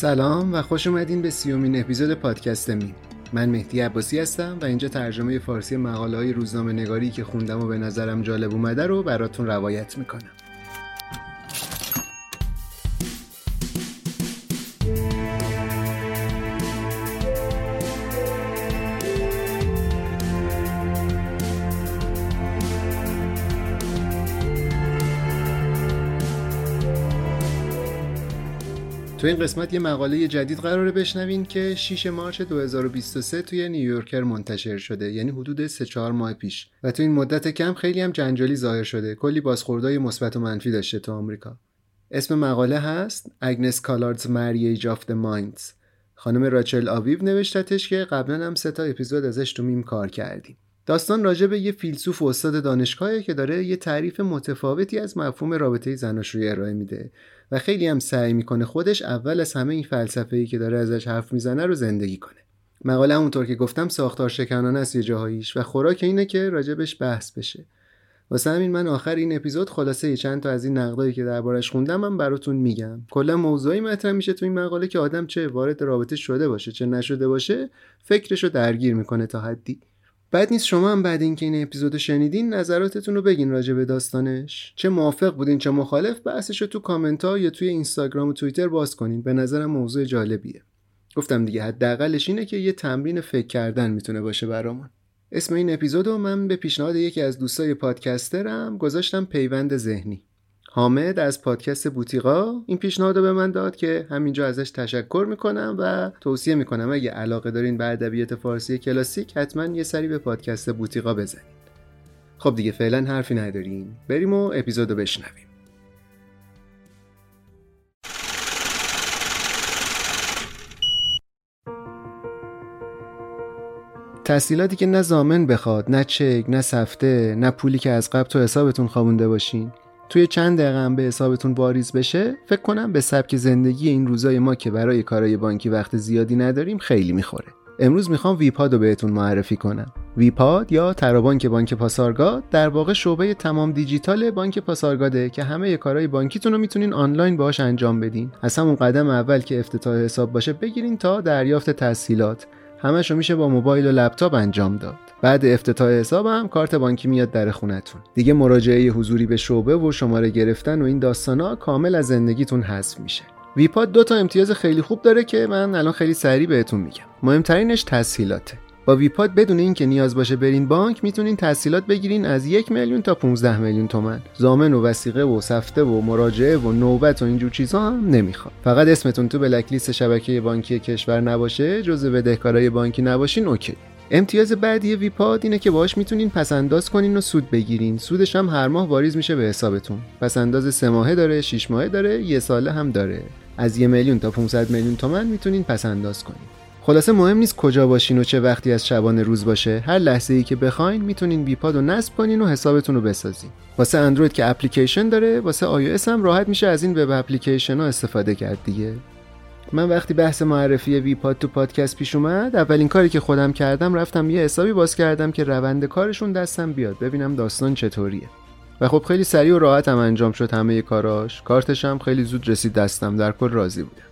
سلام و خوش اومدین به سیومین اپیزود پادکست میم من مهدی عباسی هستم و اینجا ترجمه فارسی مقاله های روزنامه نگاری که خوندم و به نظرم جالب اومده رو براتون روایت می‌کنم. تو این قسمت یه مقاله جدید قراره بشنوین که 6 March 2023 توی نیویورکر منتشر شده یعنی حدود 3 4 ماه پیش. و تو این مدت کم خیلی هم جنجالی ظاهر شده. کلی بازخوردهای مثبت و منفی داشته تو آمریکا. اسم مقاله هست Agnes Callard's Marriage of the Minds خانم راچل آویو نوشتتش که قبلا هم سه تا اپیزود ازش تو میم کار کردیم. داستان راجع به یه فیلسوف و استاد دانشگاهی که داره یه تعریف متفاوتی از مفهوم رابطه زناشویی ارائه میده و خیلی هم سعی می‌کنه خودش اول از همه این فلسفه که داره ازش حرف می‌زنه رو زندگی کنه. مقاله همونطور که گفتم ساختار شکنانه است یه جاهاییش و خوراک اینه که راجبش بحث بشه. واسه همین من آخر این اپیزود خلاصه چند تا از این نقدایی که دربارش خوندم من براتون میگم. کلا موضوعی مطرح میشه تو این مقاله که آدم چه وارد رابطه شده باشه چه نشده باشه فکرشو درگیر می‌کنه تا حدی. بعد نیست شما هم بعد اینکه این اپیزود شنیدین نظراتتون رو بگین راجع به داستانش. چه موافق بودین چه مخالف بحثش رو تو کامنت ها یا توی اینستاگرام و توییتر باز کنین. به نظرم موضوع جالبیه. گفتم دیگه حداقلش اینه که یه تمرین فکر کردن می‌تونه باشه برامون. اسم این اپیزود رو من به پیشنهاد یکی از دوستای پادکسترم گذاشتم پیوند ذهنی. حامد از پادکست بوتیقا این پیشنهاد رو به من داد که همینجا ازش تشکر می‌کنم و توصیه می‌کنم اگه علاقه دارین به ادبیات فارسی کلاسیک حتما یه سری به پادکست بوتیقا بزنید خب دیگه فعلا حرفی نداریم. بریم و اپیزود رو بشنویم. تحصیلاتی که نه زامن بخواد نه چک نه سفته نه پولی که از قبل تو حسابتون خوابونده باشین. توی چند دقیقه هم به حسابتون واریز بشه فکر کنم به سبک زندگی این روزای ما که برای کارهای بانکی وقت زیادی نداریم خیلی می‌خوره. امروز می‌خوام ویپاد رو بهتون معرفی کنم. ویپاد یا ترابانک بانک پاسارگاد در واقع شعبه تمام دیجیتال بانک پاسارگاده که همه کارهای بانکیتون رو می‌تونین آنلاین باهاش انجام بدین. از همون قدم اول که افتتاح حساب باشه بگیرین تا دریافت تسهیلات همشو میشه با موبایل و لپتاپ انجام داد. بعد افتتاح حسابم کارت بانکی میاد در خونتون. دیگه مراجعه حضوری به شعبه و شماره گرفتن و این داستانا کامل از زندگیتون حذف میشه. ویپاد دو تا امتیاز خیلی خوب داره که من الان خیلی سریع بهتون میگم. مهمترینش تسهیلاته. ویپاد بدون اینکه نیاز باشه برین بانک می‌تونین تسهیلات بگیرین از یک میلیون تا 15 میلیون تومن ضامن و وثیقه و سفته و مراجعه و نوبت و اینجور چیزها هم نمی‌خواد. فقط اسمتون تو black list شبکه بانکی کشور نباشه جزو بدهکارای بانکی نباشین OK. امتیاز بعدی ویپاد اینه که باهاش می‌تونین پسنداز کنین و سود بگیرین. سودش هم هر ماه واریز میشه به حسابتون. پسنداز سه ماهه داره 6 ماهه داره یه ساله هم داره. از یه میلیون تا 500 میلیون تومن می‌تونین پسنداز کنین. خلاصه مهم نیست کجا باشین و چه وقتی از شبانه روز باشه. هر لحظه ای که بخواین می‌تونین ویپاد رو نصب کنین و حسابتون رو بسازین. واسه اندروید که اپلیکیشن داره واسه iOS هم راحت میشه از این وب اپلیکیشن ها استفاده کرد دیگه. من وقتی بحث معرفی ویپاد تو پادکست پیش اومد اولین کاری که خودم کردم رفتم یه حسابی باز کردم که روند کارشون دستم بیاد. ببینم داستان چطوریه. و خب خیلی سریع و راحت هم انجام شد همه کاراش. کارتش هم خیلی زود رسید دستم. در کل راضی بودم.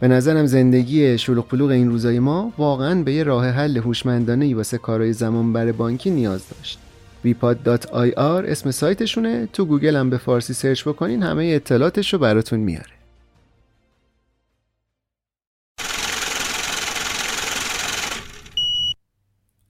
به نظرم زندگی شلوغ پلوغ این روزای ما واقعا به یه راه حل هوشمندانه ای واسه کارهای زمان بر بانکی نیاز داشت. wepod.ir اسم سایتشونه تو گوگل هم به فارسی search بکنین همه اطلاعاتش رو براتون میاره.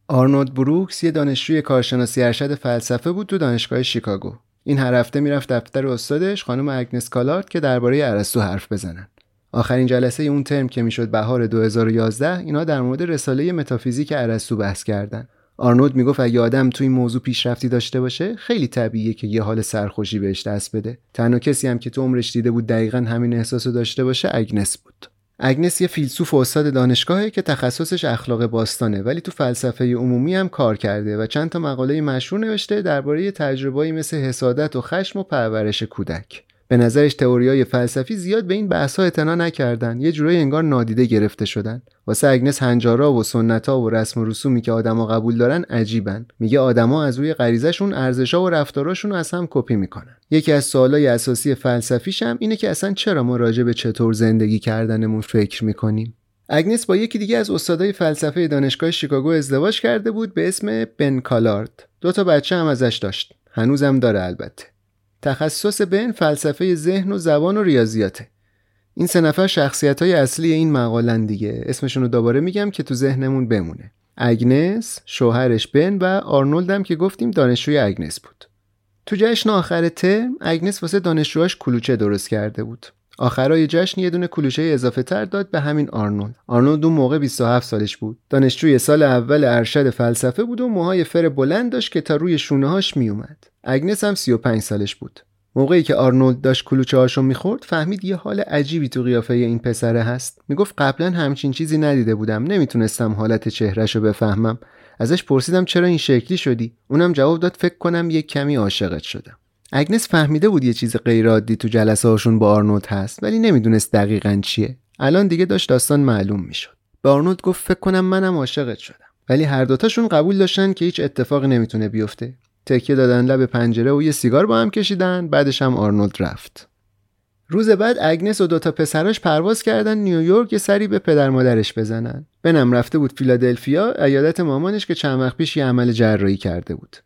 آرنولد بروکس یه دانشجوی کارشناسی ارشد فلسفه بود تو دانشگاه شیکاگو. این هر هفته می‌رفت دفتر استادش خانم اگنس کالارد که درباره ارسطو حرف بزنن. آخرین جلسه اون ترم که می‌شد بهار 2011 اینا در مورد رساله متافیزیک ارسطو بحث کردن. آرنولد می‌گفت اگه آدم توی این موضوع پیشرفتی داشته باشه خیلی طبیعیه که یه حال سرخوشی بهش دست بده. تنها کسی هم که تو عمرش دیده بود دقیقا همین احساس داشته باشه اگنس بود. اگنس یه فیلسوف و استاد دانشگاهه که تخصصش اخلاق باستانه ولی تو فلسفه عمومی هم کار کرده و چند تا مقاله مشهور نوشته درباره تجربه‌ای مثل حسادت و خشم و پرورش کودک. به نظرش تئوریای فلسفی زیاد به این بحث‌ها اعتنا نکردن. یه جورایی انگار نادیده گرفته شدن. واسه اگنس هنجارا و سنت‌ها و رسم و رسومی که آدما قبول دارن عجیبن. میگه آدما از روی غریزهشون ارزش‌ها و رفتاراشون از هم کپی می‌کنن. یکی از سوالای اساسی فلسفیش هم اینه که اصلا چرا ما راجع به چطور زندگی کردنمون فکر می‌کنیم؟ اگنس با یکی دیگه از استادای فلسفه دانشگاه شیکاگو ازدواج کرده بود به اسم بن کالارد. دو تا بچه هم ازش داشت. هنوزم داره البته. تخصص بن فلسفه ذهن و زبان و ریاضیاته. این سه نفر شخصیت های اصلی این مقالن دیگه. اسمشون رو دوباره میگم که تو ذهنمون بمونه. اگنس، شوهرش بن و آرنولد هم که گفتیم دانشجوی اگنس بود. تو جشن آخر ترم اگنس واسه دانشجوهاش کلوچه درست کرده بود. آخرای جشن یه دونه کلوچه اضافه تر داد به همین آرنولد. آرنولد اون موقع 27 سالش بود. دانشجوی سال اول ارشد فلسفه بود و موهای فر بلند داشت که تا روی شونه هاش میومد اگنس هم 35 سالش بود. موقعی که آرنولد داشت کلوچه هاشو می‌خورد فهمید یه حال عجیبی تو قیافه این پسره هست. می‌گفت قبلا همچین چیزی ندیده بودم. نمی‌تونستم حالت چهرهشو بفهمم. ازش پرسیدم چرا این شکلی شدی؟ اونم جواب داد فکر کنم یه کمی عاشقت شدم. اگنس فهمیده بود یه چیز غیرعادی تو جلسه هاشون با آرنولد هست ولی نمی‌دونست دقیقا چیه. الان دیگه داشت داستان معلوم می‌شد. به آرنولد گفت فکر کنم منم عاشقت شدم. ولی هر دوتاشون قبول داشتن که هیچ اتفاقی نمی‌تونه بیفته. تکیه دادن لب پنجره و یه سیگار با هم کشیدن بعدش هم آرنولد رفت. روز بعد اگنس و دوتا پسراش پرواز کردن نیویورک یه سری به پدر مادرش بزنن. بنم رفته بود فیلادلفیا عیادت مامانش که چند وقت پیش یه عمل جراحی کرده بود.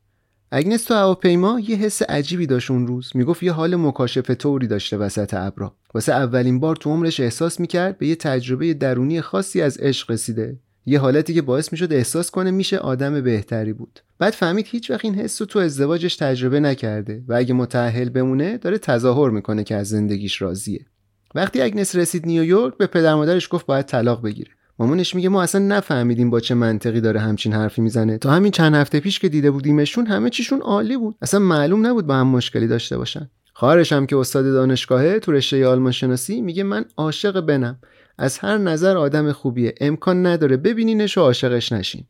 اگنس تو هواپیما یه حس عجیبی داشت اون روز. می‌گفت یه حال مکاشفه طوری داشته وسط ابرا. واسه اولین بار تو عمرش احساس می‌کرد به یه تجربه درونی خاصی از عشق رسیده. یه حالتی که باعث می‌شد احساس کنه میشه آدم بهتری بود. بعد فهمید هیچ وقت این حس رو تو ازدواجش تجربه نکرده و اگه متأهل بمونه داره تظاهر می‌کنه که از زندگیش راضیه. وقتی اگنس رسید نیویورک به پدر مادرش گفت باید طلاق بگیره. مامانش میگه ما اصلا نفهمیدیم با چه منطقی داره همچین حرفی می‌زنه. تا همین چند هفته پیش که دیده بودیمشون همه چیشون عالی بود. اصلا معلوم نبود با هم مشکلی داشته باشن. خواهرش هم که استاد دانشگاهه تو رشته آلمان شناسی میگه من عاشق بنم. از هر نظر آدم خوبیه. امکان نداره ببینینش و عاشقش نشین.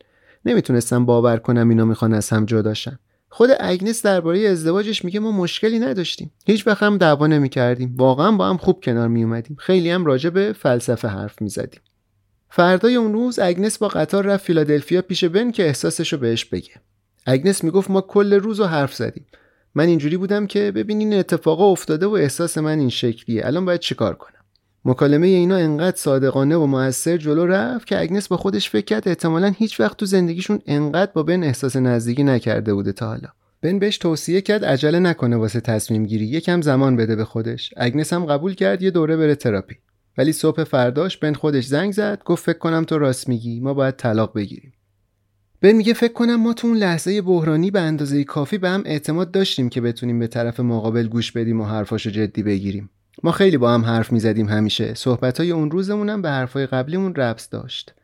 نمی‌تونستم باور کنم اینا می‌خوان از هم جداشن خود اگنس درباره ازدواجش میگه ما مشکلی نداشتیم. هیچ وقت هم دعوا نمی‌کردیم. واقعا با هم خوب کنار میومدیم خیلی هم راجع به فلسفه حرف می‌زدیم. فردای اون روز اگنس با قطار رفت فیلادلفیا پیش بن که احساسش رو بهش بگه. اگنس می‌گفت ما کل روز رو حرف زدیم. من اینجوری بودم که ببینین اتفاقا افتاده و احساس من این شکلیه. الان باید چیکار کنم؟ مکالمه اینا انقدر صادقانه و موثر جلو رفت که اگنس با خودش فکر کرد احتمالا هیچ وقت تو زندگیشون انقدر با بن احساس نزدیکی نکرده بوده تا حالا. بن بهش توصیه کرد عجله نکنه واسه تصمیم گیری. یکم زمان بده به خودش. اگنس هم قبول کرد یه دوره بره تراپی. ولی صبح فرداش بن خودش زنگ زد گفت فکر کنم تو راست میگی ما باید طلاق بگیریم. بن میگه فکر کنم ما تو اون لحظه بحرانی به اندازه کافی به هم اعتماد داشتیم که بتونیم به طرف مقابل گوش بدیم و حرفاشو جدی بگیریم. ما خیلی با هم حرف می‌زدیم همیشه. صحبت های اون روزمون هم به حرفای قبلیمون ربط داشت.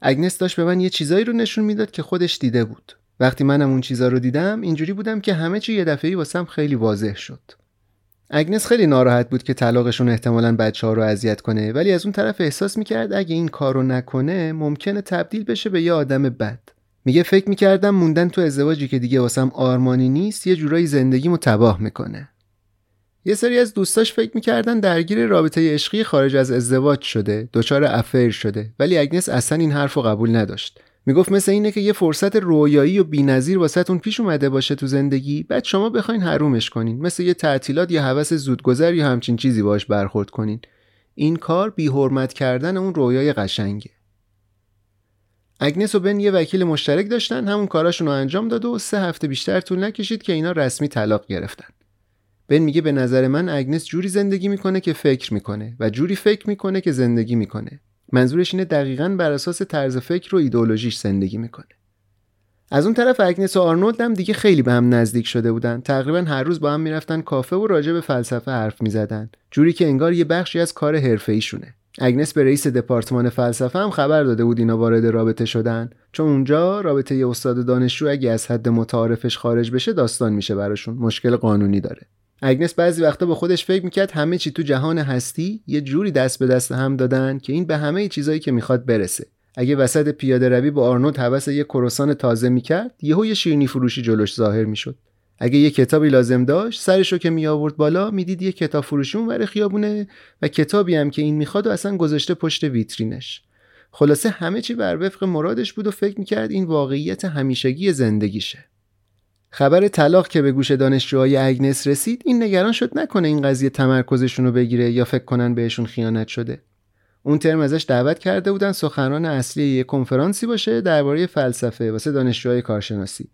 اگنس داشت به من یه چیزایی رو نشون می‌داد که خودش دیده بود. وقتی منم اون چیزا رو دیدم اینجوری بودم که همه چی یه دفعه‌ای واسم خیلی واضح شد. اگنس خیلی ناراحت بود که طلاقشون احتمالا بچه ها رو اذیت کنه ولی از اون طرف احساس می‌کرد اگه این کارو نکنه ممکنه تبدیل بشه به یه آدم بد. میگه فکر می‌کردم موندن تو ازدواجی که دیگه واسم آرمانی نیست یه جورایی زندگیمو تباه می‌کنه. یه سری از دوستاش فکر می‌کردن درگیر رابطه عشقی خارج از ازدواج شده دچار افیر شده ولی اگنس اصلا این حرف رو قبول نداشت. می‌گفت مثل اینه که یه فرصت رویایی و بینظیر واسهتون پیش اومده باشه تو زندگی. بعد شما بخواین حرومش کنین. مثل یه تعطیلات یا هوس زودگذر یا همچین چیزی باش برخورد کنین. این کار بی حرمت کردن اون رویای قشنگه. اگنس و بن یه وکیل مشترک داشتن همون کاراشون رو انجام داد و سه هفته بیشتر طول نکشید که اینا رسمی طلاق گرفتن. بن میگه به نظر من اگنس جوری زندگی می‌کنه که فکر می‌کنه و جوری فکر می‌کنه که زندگی می‌کنه. منظورش اینه دقیقا بر اساس طرز فکر و ایدئولوژیش زندگی می‌کنه. از اون طرف اگنس و آرنولد هم دیگه خیلی به هم نزدیک شده بودن. تقریبا هر روز با هم می‌رفتن کافه و راجع به فلسفه حرف می‌زدن. جوری که انگار یه بخشی از کار حرفه ایشونه اگنس به رئیس دپارتمان فلسفه هم خبر داده بود اینا وارد رابطه شدن. چون اونجا رابطه یه استاد دانشجو اگه از حد متعارفش خارج بشه داستان میشه براشون. مشکل قانونی داره. اگنس بعضی وقتا به خودش فکر می‌کرد همه چی تو جهان هستی یه جوری دست به دست هم دادن که این به همه چیزایی که می‌خواد برسه. اگه وسط پیاده روی با آرنولد حوس یه کروسان تازه می‌کرد یهو یه شیرینی فروشی جلوش ظاهر می‌شد. اگه یه کتابی لازم داشت سرشو که می آورد بالا می‌دید یه کتاب فروشی اون خیابونه و کتابی هم که این می‌خواد و اصلا گذاشته پشت ویترینش. خلاصه همه چی بر وفق مرادش بود و فکر می‌کرد این واقعیت همیشگی زندگیشه. خبر طلاق که به گوش دانشجوهای اگنس رسید این نگران شد نکنه این قضیه تمرکزشون رو بگیره یا فکر کنن بهشون خیانت شده. اون ترم ازش دعوت کرده بودن سخنران اصلی یه کنفرانسی باشه درباره فلسفه واسه دانشجوهای کارشناسی.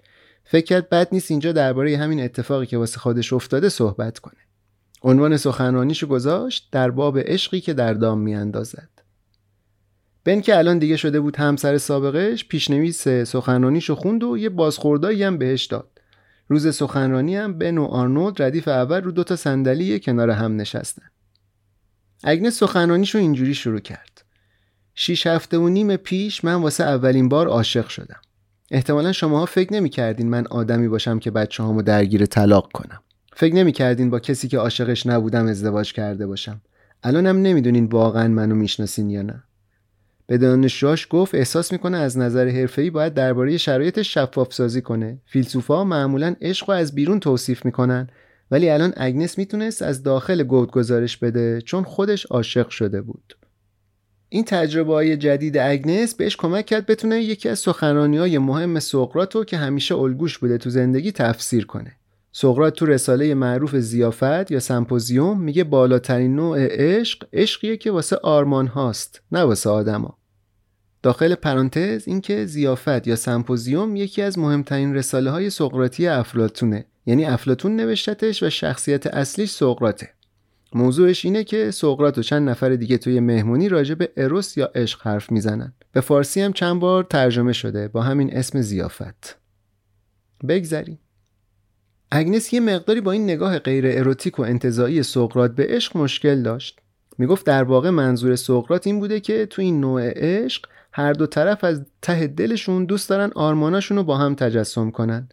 فکر کرد بد نیست اینجا درباره همین اتفاقی که واسه خودش افتاده صحبت کنه. عنوان سخنرانیشو گذاشت در باب عشقی که در دام میاندازد. بن که الان دیگه شده بود همسر سابقش پیشنویس سخنرانیشو خوند و یه بازخوردایی هم بهش داد. روز سخنرانی هم بن و آرنولد ردیف اول رو دوتا صندلی کنار هم نشستن. اگنس سخنرانیشو اینجوری شروع کرد. شیش هفته و نیم پیش من واسه اولین بار عاشق شدم. احتمالا شماها فکر نمی‌کردین من آدمی باشم که بچه هامو درگیر طلاق کنم. فکر نمی‌کردین با کسی که عاشقش نبودم ازدواج کرده باشم. الانم نمی‌دونین واقعا منو می‌شناسین یا نه. به دانشجوهاش گفت احساس می‌کنه از نظر حرفه‌ای باید درباره شرایط شفاف سازی کنه. فیلسوفا معمولا عشق رو از بیرون توصیف می‌کنن ولی الان اگنس می‌تونست از داخل گود گزارش بده چون خودش عاشق شده بود. این تجربه های جدید اگنس بهش کمک کرد بتونه یکی از سخنرانی های مهم رو که همیشه الگوش بوده تو زندگی تفسیر کنه. سقراط تو رساله معروف زیافت یا سمپوزیوم میگه بالاترین نوع عشق عشقیه که واسه آرمان هاست نه واسه آدما. داخل پرانتز اینکه زیافت یا سمپوزیوم یکی از مهمترین رساله های سقراطی افلاتونه یعنی افلاتون نوشتتش و شخصیت اصلیش سقراطه. موضوعش اینه که سقراط و چند نفر دیگه توی مهمونی راجع به اروس یا عشق حرف می‌زنن. به فارسی هم چند بار ترجمه شده با همین اسم زیافت. بگذریم. اگنس یه مقداری با این نگاه غیر اروتیک و انتظایی سقراط به عشق مشکل داشت. می‌گفت در واقع منظور سقراط این بوده که تو این نوع عشق هر دو طرف از ته دلشون دوست دارن آرماناشون رو با هم تجسم کنن.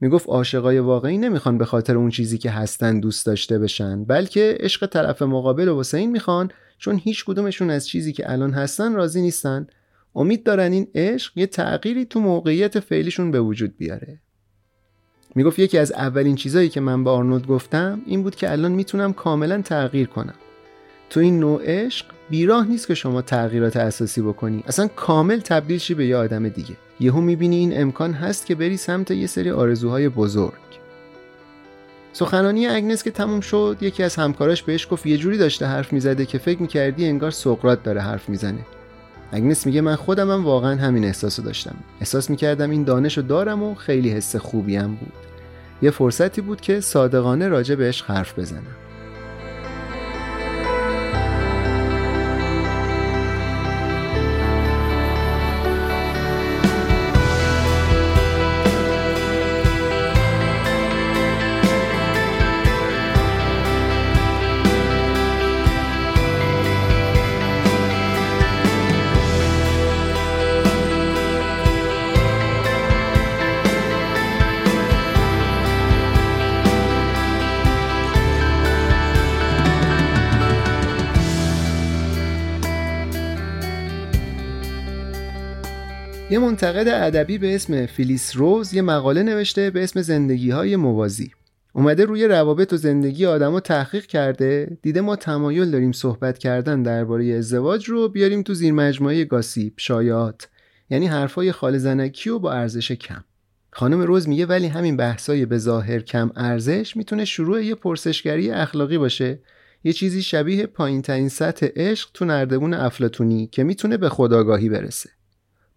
می‌گفت عاشقای واقعی نمی‌خوان به خاطر اون چیزی که هستن دوست داشته بشن بلکه عشق طرف مقابل و واسه این می‌خوان چون هیچ کدومشون از چیزی که الان هستن راضی نیستن. امید دارن این عشق یه تغییری تو موقعیت فعلیشون به وجود بیاره. می‌گفت یکی از اولین چیزایی که من به آرنولد گفتم این بود که الان می‌تونم کاملا تغییر کنم. تو این نوع عشق بیراه نیست که شما تغییرات اساسی بکنی. اصلا کامل تبدیل شی به یه آدم دیگه. یهو می‌بینی این امکان هست که بری سمت یه سری آرزوهای بزرگ. سخنانی اگنس که تموم شد یکی از همکاراش بهش گفت یه جوری داشته حرف می‌زده که فکر می‌کردی انگار سقرات داره حرف می‌زنه. اگنس میگه من خودم هم واقعا همین احساس داشتم. احساس می‌کردم این دانش رو دارم و خیلی حس خوبی هم بود. یه فرصتی بود که صادقانه راجع بهش حرف بزنم. منتقد ادبی به اسم فیلیس روز یه مقاله نوشته به اسم زندگی های موازی. اومده روی روابط و زندگی آدما تحقیق کرده. دیده ما تمایل داریم صحبت کردن درباره ازدواج رو بیاریم تو زیر مجموعه گاسیپ شایعات. یعنی حرفای خال زنکی و با ارزش کم. خانم روز میگه ولی همین بحثای به ظاهر کم ارزش می‌تونه شروع یه پرسشگری اخلاقی باشه. یه چیزی شبیه پایین ترین سطح عشق تو نردبون افلاتونی که می‌تونه به خداگاهی برسه.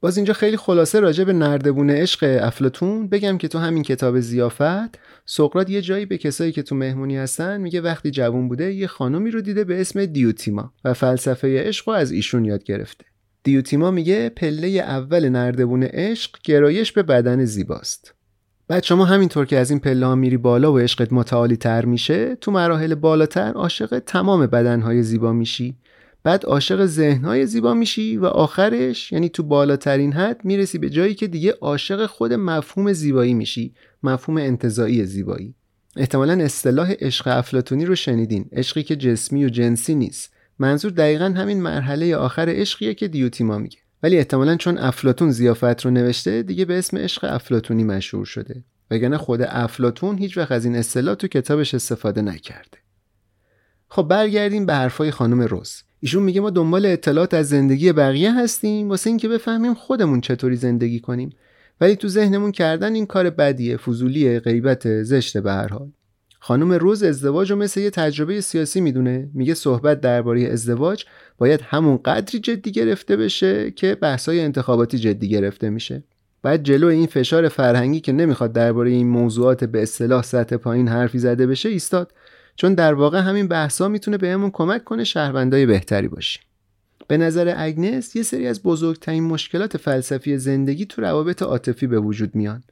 باز اینجا خیلی خلاصه راجع به نردبون عشق افلاتون بگم که تو همین کتاب زیافت سقراط یه جایی به کسایی که تو مهمونی هستن میگه وقتی جوون بوده یه خانومی رو دیده به اسم دیوتیما و فلسفه عشق رو از ایشون یاد گرفته. دیوتیما میگه پله اول نردبون عشق گرایش به بدن زیباست. بعد شما همینطور که از این پله ها میری بالا و عشقت متعالی تر میشه تو مراحل بالاتر عاشق تمام بدنهای زیبا میشی. بعد عاشق ذهنهای زیبا میشی و آخرش یعنی تو بالاترین حد می‌رسی به جایی که دیگه عاشق خود مفهوم زیبایی میشی مفهوم انتظایی زیبایی. احتمالا اصطلاح عشق افلاتونی رو شنیدین. عشقی که جسمی و جنسی نیست. منظور دقیقا همین مرحله آخر عشقیه که دیوتیما میگه. ولی احتمالا چون افلاتون زیافت رو نوشته دیگه به اسم عشق افلاتونی مشهور شده. وگرنه خود افلاتون هیچ وقت از این اصطلاح تو کتابش استفاده نکرده. خب برگردیم به حرفای خانم روز. ایشون میگه ما دنبال اطلاعات از زندگی بقیه هستیم واسه اینکه بفهمیم خودمون چطوری زندگی کنیم. ولی تو ذهنمون کردن این کار بدیه فضولیه غیبت زشته به هر حال. خانم روز ازدواج رو مثل یه تجربه سیاسی می‌دونه. میگه صحبت درباره ازدواج باید همون قدری جدی گرفته بشه که بحثای انتخاباتی جدی گرفته میشه. بعد جلو این فشار فرهنگی که نمی‌خواد درباره این موضوعات به اصطلاح سطح پایین حرفی زده بشه ایستاد. چون در واقع همین بحثا می‌تونه بهمون کمک کنه شهروندای بهتری باشیم به نظر اگنس یه سری از بزرگترین مشکلات فلسفی زندگی تو روابط عاطفی به وجود میان.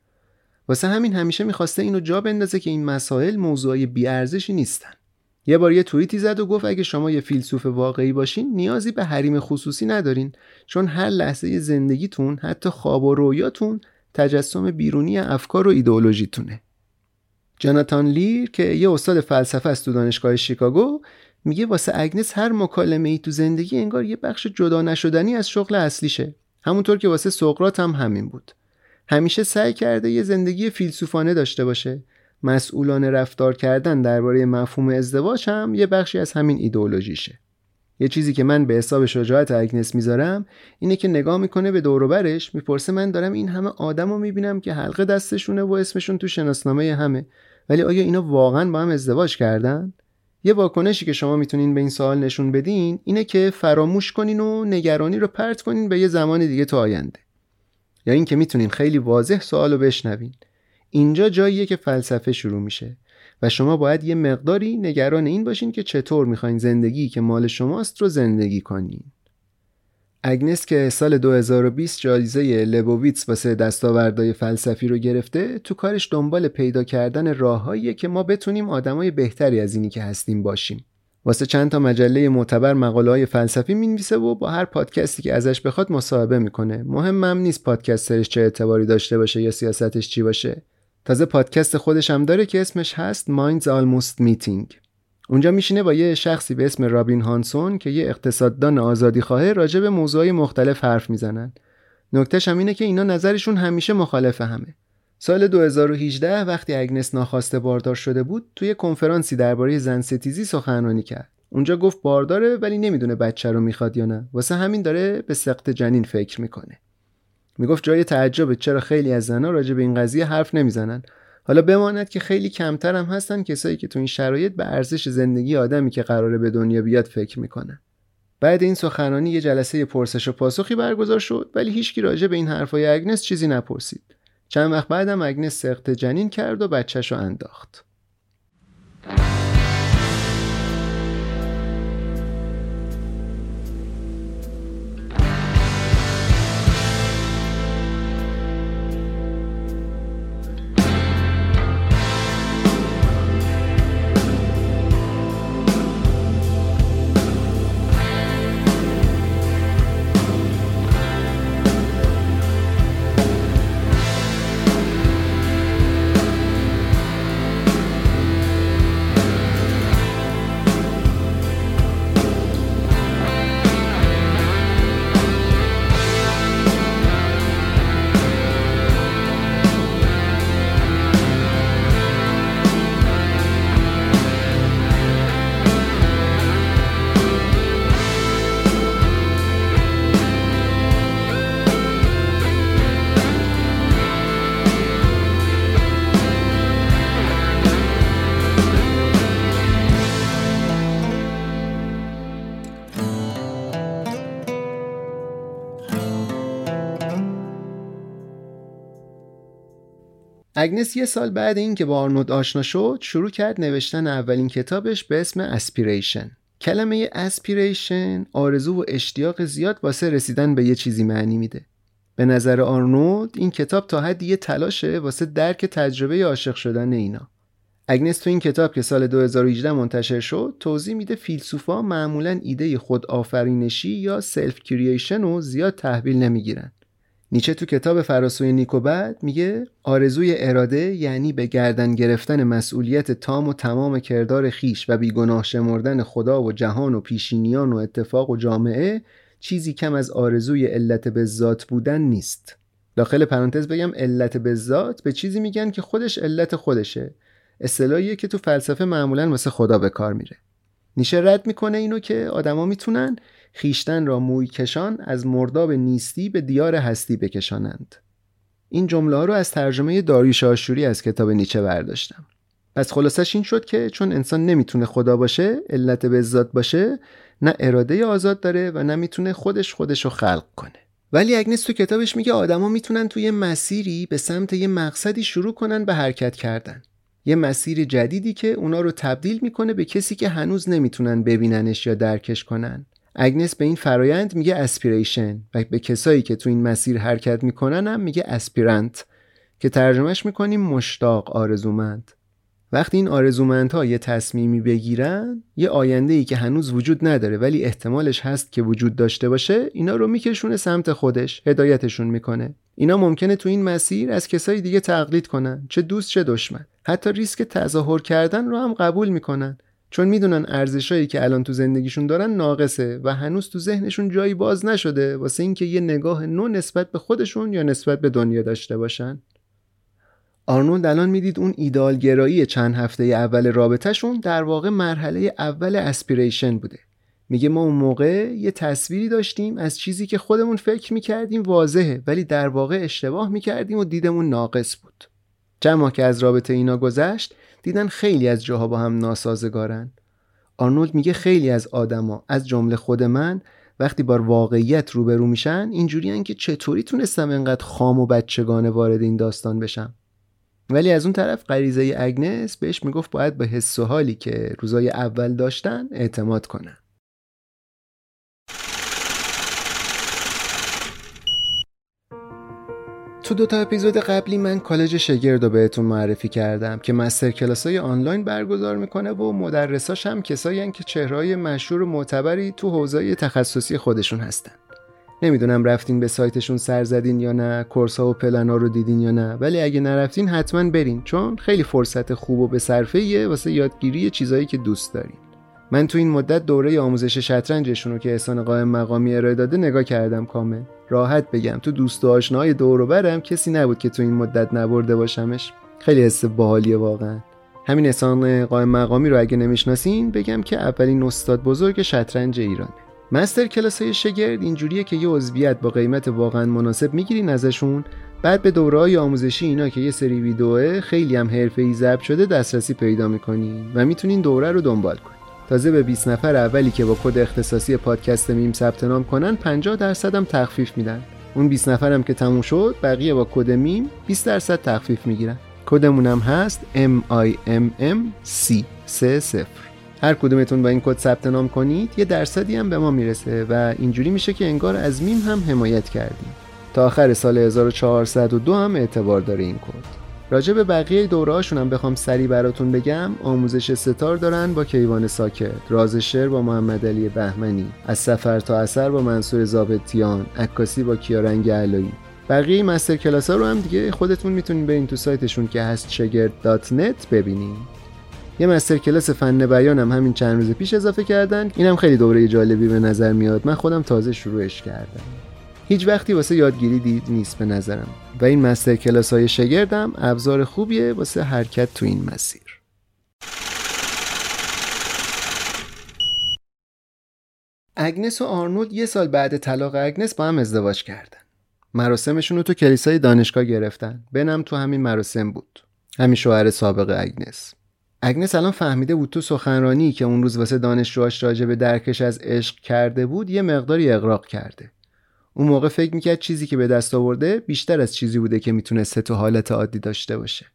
واسه همین همیشه می‌خواسته اینو جا بندازه که این مسائل موضوعی بیارزشی نیستن. یه بار یه توییتی زد و گفت اگه شما یه فیلسوف واقعی باشین نیازی به حریم خصوصی ندارین چون هر لحظه زندگیتون حتی خواب و رویاتون تجسم بیرونی افکار و ایدئولوژیتونه. جاناتان لیر که یه استاد فلسفه است تو دانشگاه شیکاگو میگه واسه اگنس هر مکالمه ای تو زندگی انگار یه بخش جدا نشدنی از شغل اصلیشه. همونطور که واسه سقراط هم همین بود. همیشه سعی کرده یه زندگی فیلسوفانه داشته باشه. مسئولانه رفتار کردن درباره مفهوم ازدواج هم یه بخشی از همین ایدئولوژیشه. یه چیزی که من به حساب شجاعت اگنس می‌ذارم اینه که نگاه می‌کنه به دوروبرش می‌پرسه من دارم این همه آدم رو می‌بینم که حلقه دستشونه و اسمشون تو شناسنامه همه. ولی آیا اینا واقعا با هم ازدواج کردن؟ یه واکنشی که شما می‌تونین به این سوال نشون بدین اینه که فراموش کنین و نگرانی رو پرت کنین به یه زمان دیگه تو آینده. یا اینکه می‌تونین خیلی واضح سوال رو بشنوین. اینجا جاییه که فلسفه شروع میشه و شما باید یه مقداری نگران این باشین که چطور می‌خواین زندگی که مال شماست رو زندگی کنین. اگنس که سال 2020 جایزه لبوویتس واسه دستاوردهای فلسفی رو گرفته تو کارش دنبال پیدا کردن راههاییه که ما بتونیم آدمای بهتری از اینی که هستیم باشیم. واسه چند تا مجله معتبر مقاله های فلسفی می‌نویسه و با هر پادکستی که ازش بخواد مصاحبه می‌کنه. مهمم نیست پادکسترش چه اعتباری داشته باشه یا سیاستش چی باشه. تازه پادکست خودش هم داره که اسمش هست Minds Almost Meeting. اونجا میشینه با یه شخصی به اسم رابین هانسون که یه اقتصاددان آزادی خواهه راجع به موضوعی مختلف حرف می‌زنن. نکتهش هم اینه که اینا نظرشون همیشه مخالف همه. سال 2018 وقتی اگنس ناخواسته باردار شده بود توی کنفرانسی درباره زن ستیزی سخنرانی کرد. اونجا گفت بارداره ولی نمی‌دونه بچه رو می‌خواد یا نه. واسه همین داره به سقط جنین فکر می‌کنه. می‌گفت جای تعجبه چرا خیلی از زنها راجع به این قضیه حرف نمی‌زنن. حالا بماند که خیلی کمتر هم هستن کسایی که تو این شرایط به ارزش زندگی آدمی که قراره به دنیا بیاد فکر می‌کنن. بعد این سخنرانی یه جلسه پرسش و پاسخی برگزار شد ولی هیچکی راجع به این حرفای اگنس چیزی نپرسید. چند وقت بعدم اگنس سخت جنین کرد و بچهش رو انداخت. اگنس یه سال بعد این که با آرنولد آشنا شد شروع کرد نوشتن اولین کتابش به اسم Aspiration کلمه aspiration آرزو و اشتیاق زیاد واسه رسیدن به یه چیزی معنی میده. به نظر آرنولد این کتاب تا حدی یه تلاشه واسه درک تجربه عاشق شدن اینا. اگنس تو این کتاب که سال 2018 منتشر شد توضیح میده فیلسوفا معمولا ایده خود آفرینشی یا self-creation رو زیاد تحویل نمی‌گیرن. نیچه تو کتاب فراسوی نیکوبد میگه آرزوی اراده یعنی به گردن گرفتن مسئولیت تام و تمام کردار خیش و بیگناه شمردن خدا و جهان و پیشینیان و اتفاق و جامعه چیزی کم از آرزوی علت به ذات بودن نیست. داخل پرانتز بگم علت به ذات به چیزی میگن که خودش علت خودشه. اصطلاحیه که تو فلسفه معمولا واسه خدا به کار میره. نیشه رد می‌کنه اینو که آدما می‌تونن خیشتن را موی کشان از مرداب نیستی به دیار هستی بکشانند. این جمله ها رو از ترجمه داریوش آشوری از کتاب نیچه برداشتم. پس خلاصش این شد که چون انسان نمی‌تونه خدا باشه علت به باشه نه اراده آزاد داره و نه می‌تونه خودش خودش رو خلق کنه. ولی اگنس تو کتابش میگه آدما می‌تونن توی مسیری به سمت یه مقصدی شروع کنن به حرکت کردن. یه مسیر جدیدی که اونا رو تبدیل می‌کنه به کسی که هنوز نمی‌تونن ببیننش یا درکش کنن. اگنس به این فرایند میگه aspiration و به کسایی که تو این مسیر حرکت می‌کنن هم میگه aspirant که ترجمهش می‌کنیم مشتاق آرزومند. وقتی این آرزومندها یه تصمیمی بگیرن یه آینده ای که هنوز وجود نداره ولی احتمالش هست که وجود داشته باشه اینا رو میکشونه سمت خودش هدایتشون می‌کنه. اینا ممکنه تو این مسیر از کسای دیگه تقلید کنن چه دوست چه دشمن. حتی ریسک تظاهر کردن رو هم قبول می‌کنن. چون می‌دونن ارزشایی که الان تو زندگیشون دارن ناقصه و هنوز تو ذهنشون جایی باز نشده واسه اینکه یه نگاه نو نسبت به خودشون یا نسبت به دنیا داشته باشن. آرنولد الان می‌دید اون ایدالگرایی چند هفته اول رابطهشون در واقع مرحله اول اسپیریشن بوده. میگه ما اون موقع یه تصویری داشتیم از چیزی که خودمون فکر می‌کردیم واضحه ولی در واقع اشتباه می‌کردیم و دیدمون ناقص بود. چند ماه که از رابطه اینا گذشت دیدن خیلی از جاها با هم ناسازگارن. آرنولد میگه خیلی از آدما از جمله خود من وقتی با واقعیت روبرو میشن اینجوریان که چطوری تونستم انقدر خام و بچگانه وارد این داستان بشم. ولی از اون طرف غریزه اگنس بهش می‌گفت باید به حس و حالی که روزای اول داشتن اعتماد کنن. تو دو تا اپیزود قبلی من کالج شگرد رو بهتون معرفی کردم که مستر کلاس های آنلاین برگزار می‌کنه و مدرساش هم کسایی که چهرهای مشهور و معتبری تو حوزه تخصصی خودشون هستن. نمی‌دونم رفتین به سایتشون سر زدین یا نه کورس ها و پلن ها رو دیدین یا نه ولی اگه نرفتین حتما برین چون خیلی فرصت خوب و به صرفه واسه یادگیری چیزایی که دوست دارین. من تو این مدت دوره آموزش شطرنجشون رو که احسان قائم مقامی ارائه داده نگاه کردم کامل. راحت بگم تو دوست و آشناهای دور و برم کسی نبود که تو این مدت نبرده باشمش. خیلی حس باحالیه واقعا. همین احسان قائم مقامی رو اگه نمی‌شناسین بگم که اولین استاد بزرگ شطرنج ایرانه. مستر کلاس های شگرد اینجوریه که یه عضویت با قیمت واقعا مناسب می‌گیرین ازشون. بعد به دوره آموزشی اینا که یه سری ویدیوه خیلی هم حرفه‌ای ضبط شده دسترسی پیدا می‌کنین و می‌تونین دوره رو دنبال کنین. تازه به 20 نفر اولی که با کد اختصاصی پادکست میم ثبت نام کنن 50 درصد هم تخفیف میدن. اون 20 نفرم که تموم شد بقیه با کد میم 20 درصد تخفیف می‌گیرن. کدمون هم هست M I M M C 30 هر کدومتون با این کد ثبت نام کنید یه درصدی هم به ما می‌رسه و اینجوری میشه که انگار از میم هم حمایت کردیم. تا آخر سال 1402 هم اعتبار داره این کد. راجع به بقیه دوره هم بخوام سری براتون بگم آموزش سه‌تار دارن با کیوان ساکت راز شعر با محمد علی بهمنی از سفر تا اثر با منصور ضابطیان عکاسی با کیارنگ علایی بقیه مستر کلاس ها رو هم دیگه خودتون می‌تونین برین تو سایتشون که هست شگرد.net ببینین. یه مستر کلاس فن بیان هم همین چند روز پیش اضافه کردن. اینم خیلی دوره جالبی به نظر میاد. من خودم تازه شروعش کردم. هیچ وقتی واسه یادگیری دید نیست به نظرم. و این مستر کلاس های شگردم ابزار خوبیه واسه حرکت تو این مسیر. اگنس و آرنولد یه سال بعد طلاق اگنس با هم ازدواج کردن. مراسمشون رو تو کلیسای دانشگاه گرفتن. بنم تو همین مراسم بود. همین شوهر سابق اگنس. اگنس الان فهمیده بود تو سخنرانی که اون روز واسه دانشجوهاش راجع به درکش از عشق کرده بود یه مقداری اغراق کرده. اون موقع فکر می‌کرد چیزی که به دست آورده بیشتر از چیزی بوده که می‌تونسته تو حالت عادی داشته باشه.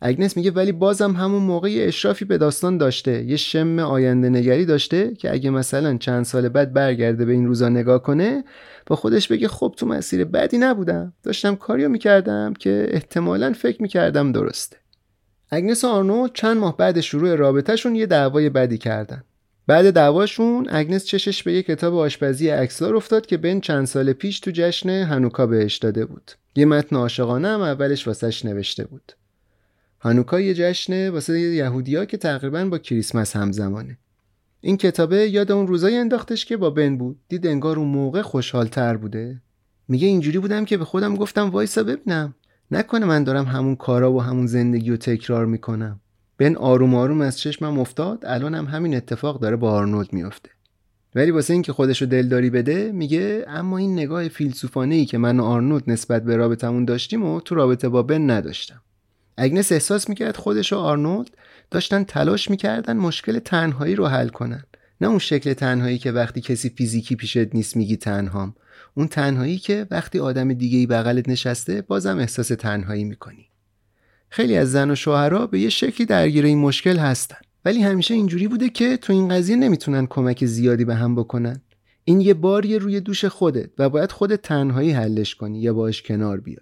اگنس میگه ولی بازم همون موقع یه اشرافی به داستان داشته یه شم آینده نگری داشته که اگه مثلا چند سال بعد برگرده به این روزا نگاه کنه با خودش بگه خب تو مسیر بدی نبودم. داشتم کاریو می‌کردم که احتمالا فکر می‌کردم درسته. اگنس و آرنو چند ماه بعد شروع رابطهشون یه دعوای بدی کردن. بعد دعواشون اگنس چشش به یه کتاب آشپزی اکسلار افتاد که بن چند سال پیش تو جشن هنوکا بهش داده بود. یه متن عاشقانه هم اولش واسش نوشته بود. هانوکا یه جشن واسه یهودیا که تقریبا با کریسمس همزمانه. این کتابه یاد اون روزایی انداختش که با بن بود. دید انگار اون موقع خوشحالتر بوده. میگه اینجوری بودم که به خودم گفتم وایسا ببینم. نکنه من دارم همون کارا و همون زندگی رو تکرار می‌کنم. بن آروم آروم از چشمم افتاد. الان هم همین اتفاق داره با آرنولد میافته. ولی واسه اینکه خودش رو دلداری بده میگه اما این نگاه فیلسوفانه ای که من و آرنولد نسبت به رابطمون داشتیم و تو رابطه با بن نداشتم. اگنس احساس می‌کرد خودش و آرنولد داشتن تلاش می‌کردن مشکل تنهایی رو حل کنن. نه اون شکل تنهایی که وقتی کسی فیزیکی پیشت نیست میگی تنهام. اون تنهایی که وقتی آدم دیگه ای بغلت نشسته بازم احساس تنهایی می‌کنی. خیلی از زن و شوهرها به یه شکلی درگیر این مشکل هستن. ولی همیشه اینجوری بوده که تو این قضیه نمی‌تونن کمک زیادی به هم بکنن. این یه باریه روی دوش خودت و باید خودت تنهایی حلش کنی یا باش کنار بیای.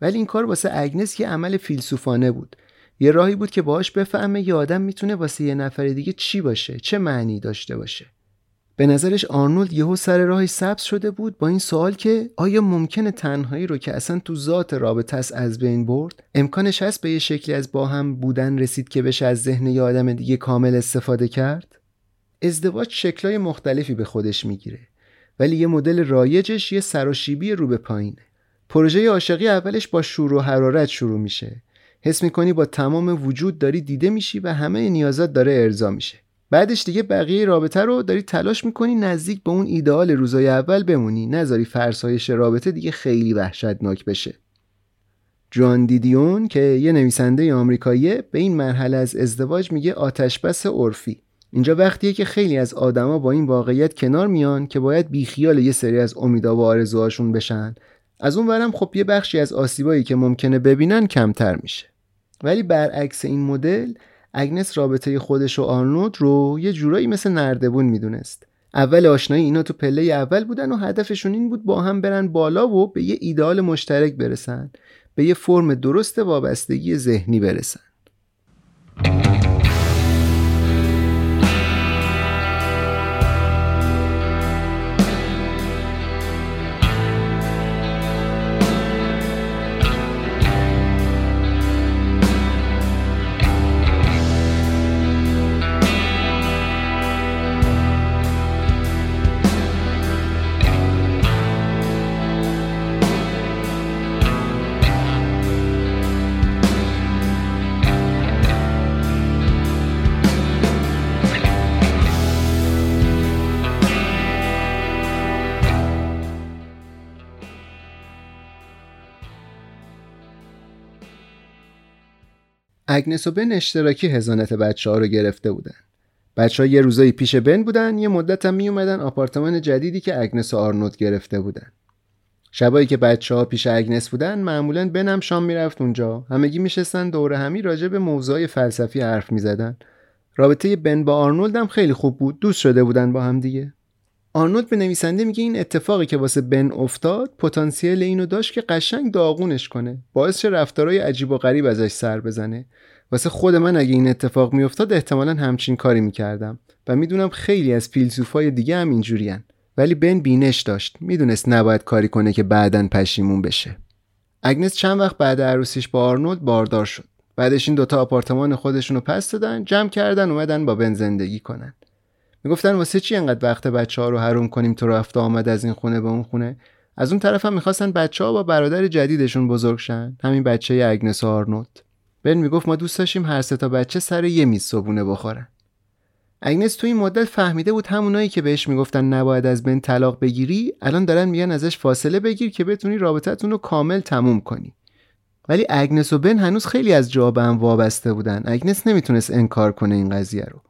ولی این کار واسه اگنس یه عمل فیلسوفانه بود. یه راهی بود که باهاش بفهمه یه آدم می‌تونه واسه یه نفر دیگه چی باشه چه معنی داشته باشه. به نظرش آرنولد یهو سر راهی سبز شده بود با این سوال که آیا ممکنه تنهایی رو که اصلا تو ذات رابطه است از بین برد؟ امکانش هست به یه شکلی از با هم بودن رسید که بشه از ذهن یه آدم دیگه کامل استفاده کرد؟ ازدواج شکلای مختلفی به خودش می‌گیره ولی یه مدل رایجش یه سراشیبی رو به پایینه. پروژه عاشقی اولش با شور و حرارت شروع میشه. حس می‌کنی با تمام وجود داری دیده میشی و همه نیازات داره ارضا میشه. بعدش دیگه بقیه رابطه رو داری تلاش می‌کنی نزدیک به اون ایدئال روزای اول بمونی. نذاری فرسایش رابطه دیگه خیلی وحشتناک بشه. جان دیدیون که یه نویسنده آمریکاییه به این مرحله از ازدواج میگه آتشبس عرفی. اینجا وقتیه که خیلی از آدما با این واقعیت کنار میان که باید بیخیال یه سری از امیدا و آرزوهاشون بشن. از اون ورم خب یه بخشی از آسیبایی که ممکنه ببینن کمتر میشه. ولی برعکس این مدل اگنس رابطه خودش و آرنولد رو یه جورایی مثل نردبون می‌دونست. اول آشنایی اینا تو پله اول بودن و هدفشون این بود با هم برن بالا و به یه ایدال مشترک برسن. به یه فرم درست وابستگی ذهنی برسن. اگنس و بن اشتراکی حضانت بچه ها رو گرفته بودن. بچه ها یه روزایی پیش بن بودن یه مدت هم می اومدن آپارتمان جدیدی که اگنس و آرنولد گرفته بودن. شبایی که بچه ها پیش اگنس بودن معمولا بن هم شام می‌رفت اونجا. همگی میشستن دور همی راجع به موضوع فلسفی حرف می‌زدن. رابطه بن با آرنولد هم خیلی خوب بود. دوست شده بودن با هم دیگه. آرنولد به نویسنده میگه این اتفاقی که واسه بن افتاد پتانسیل اینو داشت که قشنگ داغونش کنه. باعث شه رفتارهای عجیب و غریب ازش سر بزنه. واسه خود من اگه این اتفاق میافتاد احتمالا همچین کاری می‌کردم. و می‌دونم خیلی از فیلسوفای دیگه هم اینجورین. ولی بن بینش داشت. می‌دونست نباید کاری کنه که بعدا پشیمون بشه. اگنس چند وقت بعد عروسیش با آرنولد باردار شد. بعدش این دوتا آپارتمان خودشونو پس دادن جمع کردن اومدن با بن زندگی کنن. می‌گفتن واسه چی انقدر وقت بچه ها رو حروم کنیم تو رفته آمد از این خونه به اون خونه؟ از اون طرف هم می‌خواستن بچه ها با برادر جدیدشون بزرگ شن. همین بچه اگنس و آرنولد. بن می‌گفت ما دوست داشتیم هر سه تا بچه سر یه میز صبونه بخورن. اگنس تو این مدت فهمیده بود همونایی که بهش می‌گفتن نباید از بن طلاق بگیری الان دارن میگن ازش فاصله بگیر که بتونی رابطتون رو کامل تموم کنی. ولی اگنس و بن هنوز خیلی از جا به هم وابسته بودن. اگنس نمی‌تونست انکار کنه این قضیه رو.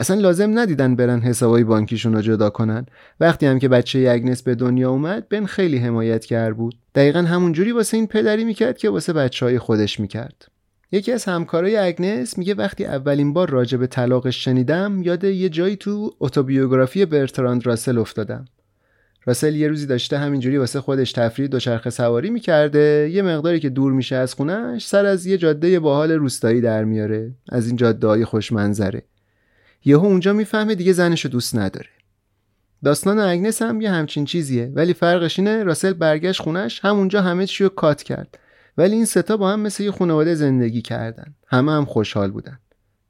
اصلا لازم ندیدن برن حسابای بانکیشون رو جدا کنن. وقتی هم که بچه اگنس به دنیا اومد بن خیلی حمایت کرد بود. دقیقا همون جوری واسه این پدری می‌کرد که واسه بچه های خودش می‌کرد. یکی از همکارای اگنس میگه وقتی اولین بار راجع به طلاقش شنیدم یاد یه جایی تو اتوبیوگرافی برتراند راسل افتادم. راسل یه روزی داشته همینجوری واسه خودش تفریح دوچرخه سواری می‌کرده. یه مقداری که دور میشه از خونش سر از یه جاده باحال روستایی در میاره. از این جاده های خوش منظره یهو اونجا می‌فهمه دیگه زنشو دوست نداره. داستان اگنس هم یه همچین چیزیه ولی فرقش اینه راسل برگشت خونش همونجا همه چی رو کات کرد. ولی این ستا با هم مثل یه خانواده زندگی کردن. همه هم خوشحال بودن.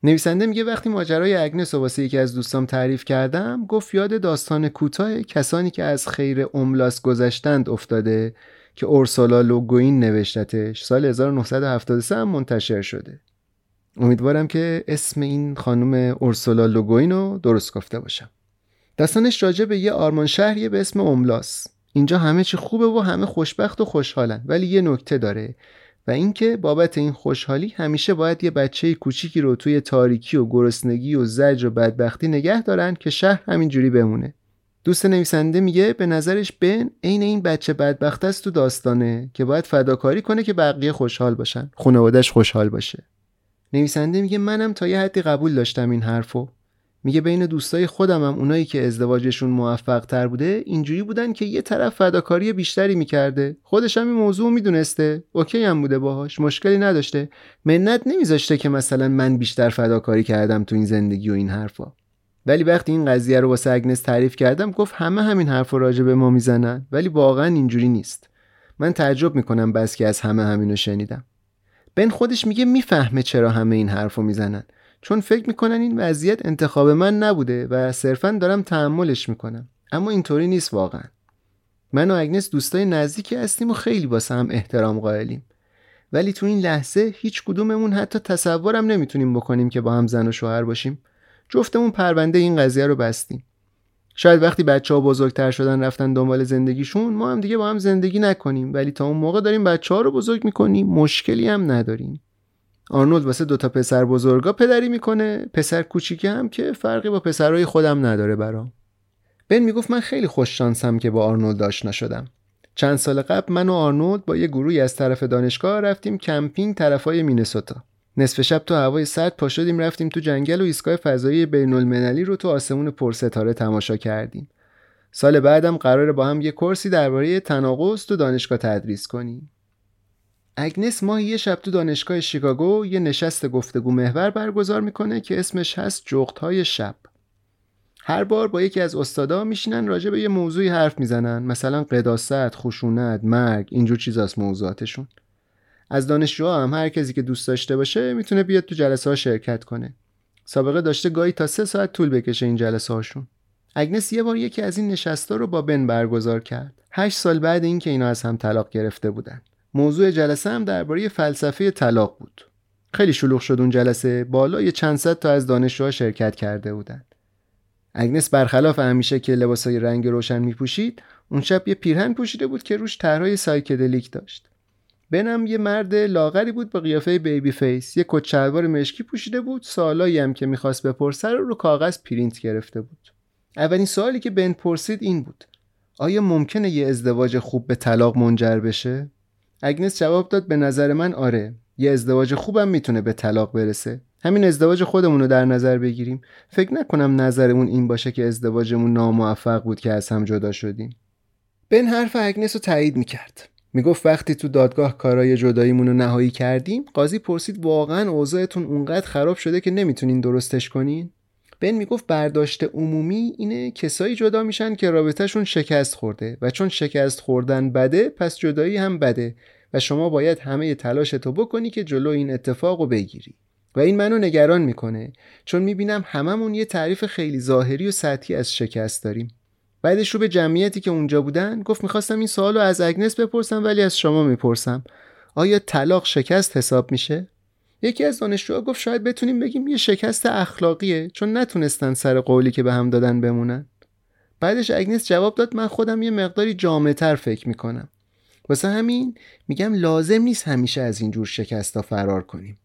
نویسنده میگه وقتی ماجرای اگنس رو واسه یکی از دوستام تعریف کردم گفت یاد داستان کوتاه کسانی که از خیر املاس گذشتند افتاده که اورسولا لوگوین نوشتتش سال 1973 هم منتشر شده. امیدوارم که اسم این خانم اورسولا لوگوین رو درست گفته باشم داستانش راجع به یه آرمان شهریه به اسم املاس اینجا همه چی خوبه و همه خوشبخت و خوشحالن ولی یه نکته داره و اینکه بابت این خوشحالی همیشه باید یه بچه کوچیکی رو توی تاریکی و گرسنگی و زجر و بدبختی نگه دارن که شهر همینجوری بمونه. دوست نویسنده میگه به نظرش بن عین این بچه بدبخت است تو داستانه که باید فداکاری کنه که بقیه خوشحال باشن. خانوادش خوشحال باشه. نویسنده میگه منم تا یه حدی قبول داشتم این حرفو. میگه بین دوستای خودم هم اونایی که ازدواجشون موفق تر بوده اینجوری بودن که یه طرف فداکاری بیشتری می‌کرده. خودش هم این موضوع می‌دونسته. اوکی هم بوده باهاش مشکلی نداشته. منت نمیذاشته که مثلا من بیشتر فداکاری کردم تو این زندگی و این حرفا. ولی وقتی این قضیه رو واسه اگنس تعریف کردم گفت همه همین حرف راجع به ما می‌زنن. ولی واقعا اینجوری نیست. من تعجب می‌کنم بس که از همه همینو شنیدم. بن خودش میگه می‌فهمه چرا همه این حرفو می‌زنن. چون فکر می‌کنن این وضعیت انتخاب من نبوده و صرفا دارم تحملش می‌کنم. اما اینطوری نیست واقعا. من و اگنس دوستای نزدیکی هستیم و خیلی واسه هم احترام قائلیم. ولی تو این لحظه هیچ کدوممون حتی تصورم نمی‌تونیم بکنیم که با هم زن و شوهر باشیم. جفتمون پرونده این قضیه رو بستیم. شاید وقتی بچه ها بزرگتر شدن رفتن دنبال زندگیشون ما هم دیگه با هم زندگی نکنیم. ولی تا اون موقع داریم بچه ها رو بزرگ می‌کنیم مشکلی هم نداریم. آرنولد واسه دوتا پسر بزرگا پدری می‌کنه. پسر کوچیکه هم که فرقی با پسرهای خودم نداره برام. بن می‌گفت من خیلی خوش شانسم که با آرنولد آشنا شدم. چند سال قبل من و آرنولد با یه گروهی از طرف دانشگاه رفتیم کمپینگ طرفای مینسوتا. نصف شب تو هوای سرد پا شدیم رفتیم تو جنگل و ایستگاه فضایی بین المللی رو تو آسمون پرستاره تماشا کردیم. سال بعدم قراره با هم یه course ی درباره تناقض تو دانشگاه تدریس کنیم. اگنس ماهی یه شب تو دانشگاه شیکاگو یه نشست گفتگو محور برگزار می‌کنه که اسمش هست جغت شب. هر بار با یکی از استادا میشینن راجع به یه موضوعی حرف می‌زنن مثلا قداست، خشونت، مرگ اینجور چیزاست موضوعاتشون. از دانشجوها هم هر کسی که دوست داشته باشه می‌تونه بیاد تو جلسه ها شرکت کنه. سابقه داشته گاهی تا سه ساعت طول بکشه این جلسه هاشون اگنس یه بار یکی از این نشستا رو با بن برگزار کرد. هشت سال بعد اینکه اینا از هم طلاق گرفته بودن. موضوع جلسه هم درباره فلسفه طلاق بود. خیلی شلوغ شد اون جلسه. بالای چند صد تا از دانشجوها شرکت کرده بودند اگنس برخلاف همیشه که لباسای رنگ روشن میپوشید اون شب یه پیرهن پوشیده بود که روش طرحهای psychedelic داشت. بنم یه مرد لاغری بود با قیافه baby face. یه کت شلوار مشکی پوشیده بود. سوالایی هم که می‌خواست بپرسه رو رو کاغذ پرینت گرفته بود. اولین سوالی که بن پرسید این بود. آیا ممکنه یه ازدواج خوب به طلاق منجر بشه؟ اگنس جواب داد به نظر من آره. یه ازدواج خوبم می‌تونه به طلاق برسه. همین ازدواج خودمون رو در نظر بگیریم. فکر نکنم نظرمون این باشه که ازدواجمون ناموفق بود که از هم جدا شدیم. بن حرف اگنس رو تایید می‌کرد. می‌گفت وقتی تو دادگاه کارای جداییمون رو نهایی کردیم قاضی پرسید واقعا اوضاعتون اونقدر خراب شده که نمی‌تونین درستش کنین؟ بن می‌گفت برداشت عمومی اینه کسایی جدا میشن که رابطهشون شکست خورده و چون شکست خوردن بده پس جدایی هم بده و شما باید همه تلاشتو بکنی که جلو این اتفاق رو بگیری. و این منو نگران می‌کنه چون می‌بینم هممون یه تعریف خیلی ظاهری و سطحی از شکست داریم. بعدش رو به جمعیتی که اونجا بودن گفت می‌خواستم این سوال از اگنس بپرسم ولی از شما می‌پرسم. آیا طلاق شکست حساب میشه؟ یکی از دانشجوها گفت شاید بتونیم بگیم یه شکست اخلاقیه چون نتونستن سر قولی که به هم دادن بمونن. بعدش اگنس جواب داد من خودم یه مقداری جامعتر فکر می‌کنم. واسه همین میگم لازم نیست همیشه از این جور شکستا فرار کنیم.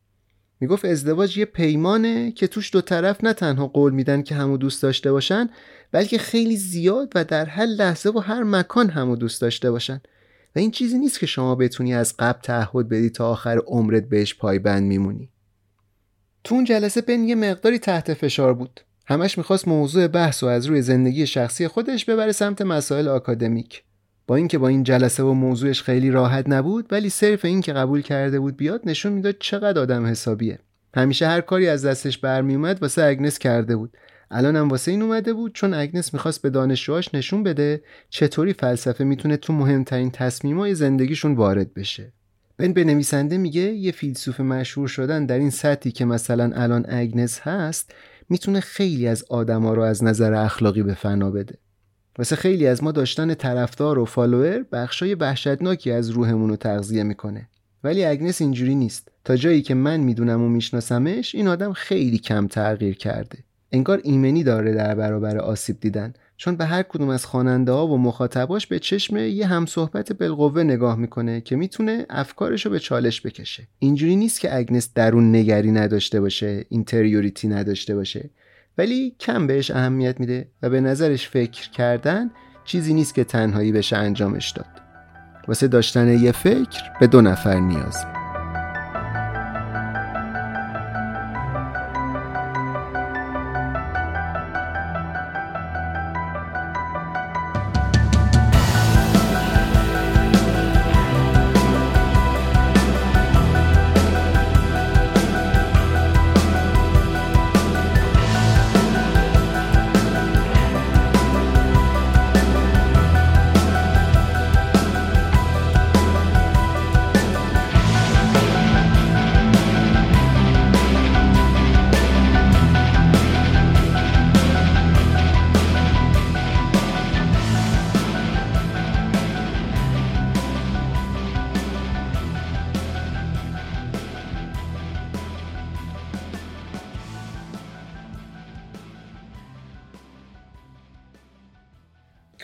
می‌گفت ازدواج یه پیمانه که توش دو طرف نه تنها قول میدن که همو دوست داشته باشن بلکه خیلی زیاد و در هر لحظه و هر مکان همو دوست داشته باشن. و این چیزی نیست که شما بتونی از قبل تعهد بدی تا آخر عمرت بهش پایبند میمونی. تو اون جلسه بن یه مقداری تحت فشار بود. همش می‌خواست موضوع بحث و از روی زندگی شخصی خودش ببره سمت مسائل آکادمیک. با اینکه با این جلسه و موضوعش خیلی راحت نبود ولی صرف این که قبول کرده بود بیاد نشون می‌داد چقدر آدم حسابیه. همیشه هر کاری از دستش برمیومد واسه اگنس کرده بود. الان هم واسه این اومده بود چون اگنس می‌خواست به دانشجوهاش نشون بده چطوری فلسفه می‌تونه تو مهمترین تصمیمای زندگیشون وارد بشه. بن به نویسنده میگه یه فیلسوف مشهور شدن در این سطحی که مثلا الان اگنس هست می‌تونه خیلی از آدما رو از نظر اخلاقی به فنا بده. واسه خیلی از ما داشتن طرفدار و فالوور بخشای وحشتناکی از روحمون رو تغذیه می‌کنه. ولی اگنس اینجوری نیست. تا جایی که من می‌دونم و میشناسمش این آدم خیلی کم تغییر کرده. انگار ایمنی داره در برابر آسیب دیدن. چون به هر کدوم از خواننده ها و مخاطباش به چشم یه همصحبت بالقوه نگاه می‌کنه که می‌تونه افکارش رو به چالش بکشه. اینجوری نیست که اگنس درون نگری نداشته باشه اینتریوریتی نداشته باشه. ولی کم بهش اهمیت میده و به نظرش فکر کردن چیزی نیست که تنهایی بشه انجامش داد. واسه داشتن یه فکر به دو نفر نیازه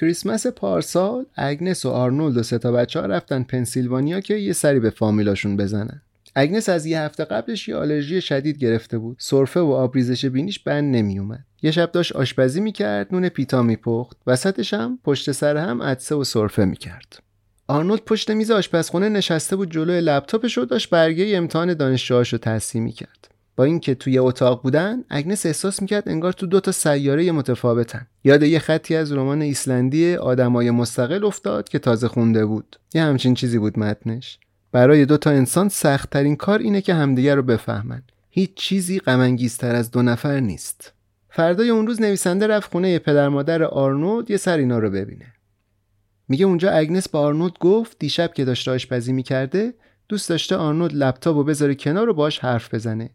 کریسمس پارسال اگنس و آرنولد و سه تا بچه ها رفتن پنسیلوانیا که یه سری به فامیلاشون بزنن. اگنس از یه هفته قبلش یه آلرژی شدید گرفته بود. سرفه و آبریزش بینیش بند نمیومد یه شب داشت آشپزی می‌کرد نون پیتا میپخت. وسطش هم پشت سر هم عطسه و سرفه می‌کرد. آرنولد پشت میز آشپزخونه نشسته بود جلوی لپتاپش و داشت برگه امتحان دانشجوهاش رو تصحیح می‌کرد. با اینکه تو یه اتاق بودن اگنس احساس می‌کرد انگار تو دو تا سیاره متفاوتن. یاد یه خطی از رمان ایسلندی آدمای مستقل افتاد که تازه خونده بود. یه همچین چیزی بود متنش. برای دو تا انسان سختترین کار اینه که همدیگه رو بفهمن. هیچ چیزی غم‌انگیزتر از دو نفر نیست. فردای اون روز نویسنده رفت خونه پدر مادر آرنولد یه سر اینا رو ببینه. میگه اونجا اگنس به آرنولد گفت دیشب که داشته آشپزی می‌کرده دوست داشته آرنولد لپتاپ بذاره کنار و باش حرف بزنه.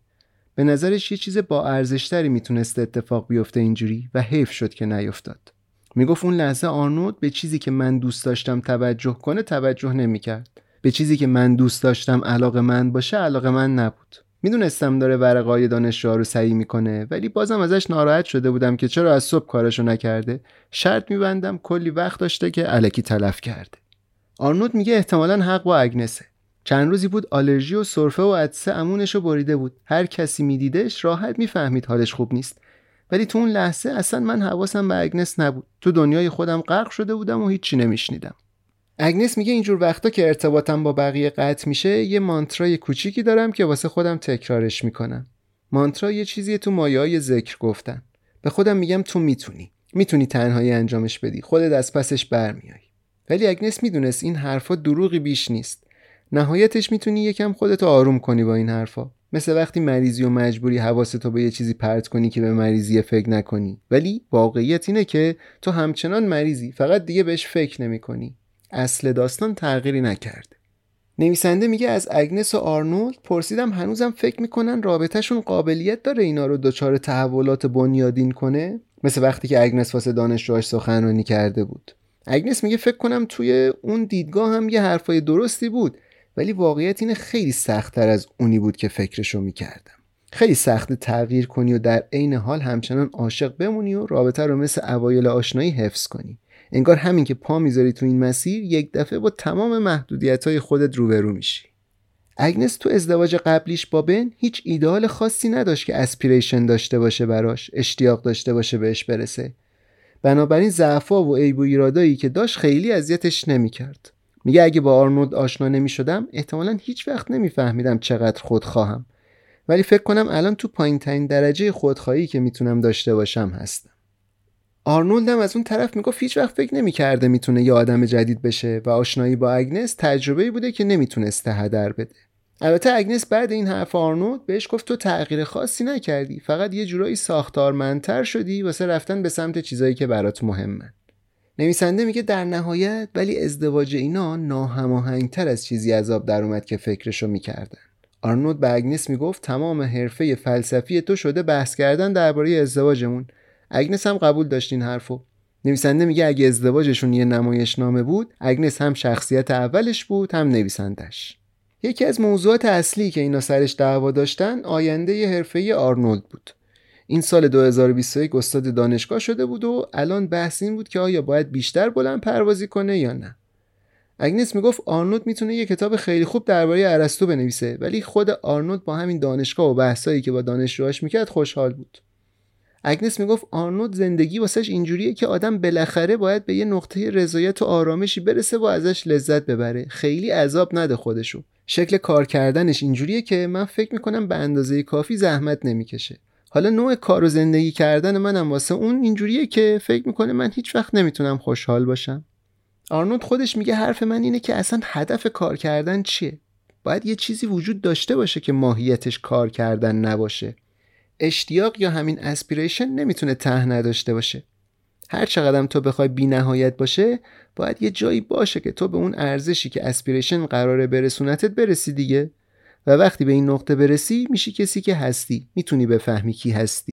به نظرش یه چیز با ارزشتری می‌تونسته اتفاق بیفته اینجوری و حیف شد که نیفتاد. می‌گفت اون لحظه آرنولد به چیزی که من دوست داشتم توجه کنه توجه نمی‌کرد. به چیزی که من دوست داشتم علاقه من باشه علاقه من نبود. می‌دونستم داره ورقای دانشجوها رو سعی می‌کنه ولی بازم ازش ناراحت شده بودم که چرا از صبح کارشو نکرده. شرط میبندم کلی وقت داشته که علکی تلف کرده. آرنولد میگه احتمالا حق با اگنسه. چند روزی بود آلرژی و سرفه و عدسه امونش رو بریده بود. هر کسی میدیدش راحت می‌فهمید حالش خوب نیست. ولی تو اون لحظه اصلا من حواسم به اگنس نبود. تو دنیای خودم غرق شده بودم و هیچی نمیشنیدم. اگنس میگه اینجور وقتا که ارتباطم با بقیه قطع میشه یه مانترای کوچیکی دارم که واسه خودم تکرارش می‌کنم. مانترا یه چیزی تو مایه های ذکر گفتن. به خودم میگم تو می‌تونی. می‌تونی تنهایی انجامش بدی. خودت از پسش برمیای ولی اگنس می‌دونست این حرفا دروغی بیش نیست. نهایتش می‌تونی یکم خودتو آروم کنی با این حرفا. مثل وقتی مریضی و مجبوری حواستو به یه چیزی پرت کنی که به مریضی فکر نکنی. ولی واقعیت اینه که تو همچنان مریضی فقط دیگه بهش فکر نمی کنی اصل داستان تغییری نکرده نویسنده میگه از اگنس و آرنولد پرسیدم هنوزم فکر می‌کنن رابطهشون قابلیت داره اینا رو دچار تحولات بنیادین کنه؟ مثل وقتی که اگنس واسه دانشجوهاش سخنرانی کرده بود. اگنس میگه فکر کنم توی اون دیدگاه هم یه حرفای درستی بود. ولی واقعیت اینه خیلی سختتر از اونی بود که فکرشو می‌کردم. خیلی سخت تغییر کنی و در عین حال همچنان عاشق بمونی و رابطه رو مثل اوایل آشنایی حفظ کنی. انگار همین که پا می‌ذاری تو این مسیر یک دفعه با تمام محدودیت های خودت روبرو میشی. اگنس تو ازدواج قبلیش با بن هیچ ایدئال خاصی نداشت که اسپیریشن داشته باشه براش اشتیاق داشته باشه بهش برسه. بنابراین ضعفا و عیب و ایرادایی که داشت خیلی اذیتش نمی‌کرد. میگه اگه با آرنولد آشنا نمی‌شدم احتمالا هیچ وقت نمیفهمیدم چقدر خودخواهم. ولی فکر کنم الان تو پایین ترین درجه خودخواهی که می‌تونم داشته باشم هستم. آرنولد هم از اون طرف می‌گفت هیچ وقت فکر نمی‌کرده می‌تونه یه آدم جدید بشه و آشنایی با اگنس تجربه‌ای بوده که نمی‌تونسته هدر بده. البته اگنس بعد این حرف آرنولد بهش گفت تو تغییر خاصی نکردی فقط یه جورایی ساختارمندتر شدی واسه رفتن به سمت چیزایی که برات مهمه. نویسنده میگه در نهایت ولی ازدواج اینا ناهماهنگتر از چیزی از آب در اومد که فکرشو می‌کردن. آرنولد به اگنس می‌گفت تمام حرفه فلسفی تو شده بحث کردن درباره ازدواجمون. اگنس هم قبول داشت این حرفو. نویسنده میگه اگه ازدواجشون یه نمایش نامه بود اگنس هم شخصیت اولش بود هم نویسندش یکی از موضوعات اصلی که اینا سرش دعوا داشتن آینده حرفه آرنولد بود. این سال 2021 استاد دانشگاه شده بود و الان بحث این بود که آیا باید بیشتر بلند پروازی کنه یا نه. اگنس می‌گفت آرنولد می‌تونه یه کتاب خیلی خوب درباره ارسطو بنویسه ولی خود آرنولد با همین دانشگاه و بحثایی که با دانشجوهاش می‌کرد خوشحال بود. اگنس می‌گفت آرنولد زندگی واسش اینجوریه که آدم بالاخره باید به یه نقطه رضایت و آرامشی برسه و ازش لذت ببره. خیلی عذاب نده خودشو. شکل کار کردنش اینجوریه که من فکر می‌کنم به اندازه کافی زحمت نمی‌کشه. حالا نوع کار و زندگی کردن منم واسه اون اینجوریه که فکر می‌کنه من هیچ وقت نمی‌تونم خوشحال باشم. آرنولد خودش میگه حرف من اینه که اصلا هدف کار کردن چیه؟ باید یه چیزی وجود داشته باشه که ماهیتش کار کردن نباشه. اشتیاق یا همین اسپیریشن نمی‌تونه ته نداشته باشه. هر چقدر تو بخوای بی نهایت باشه باید یه جایی باشه که تو به اون ارزشی که اسپیریشن قراره برسونتت برسی دیگه. و وقتی به این نقطه برسی میشی کسی که هستی. می‌تونی بفهمی کی هستی.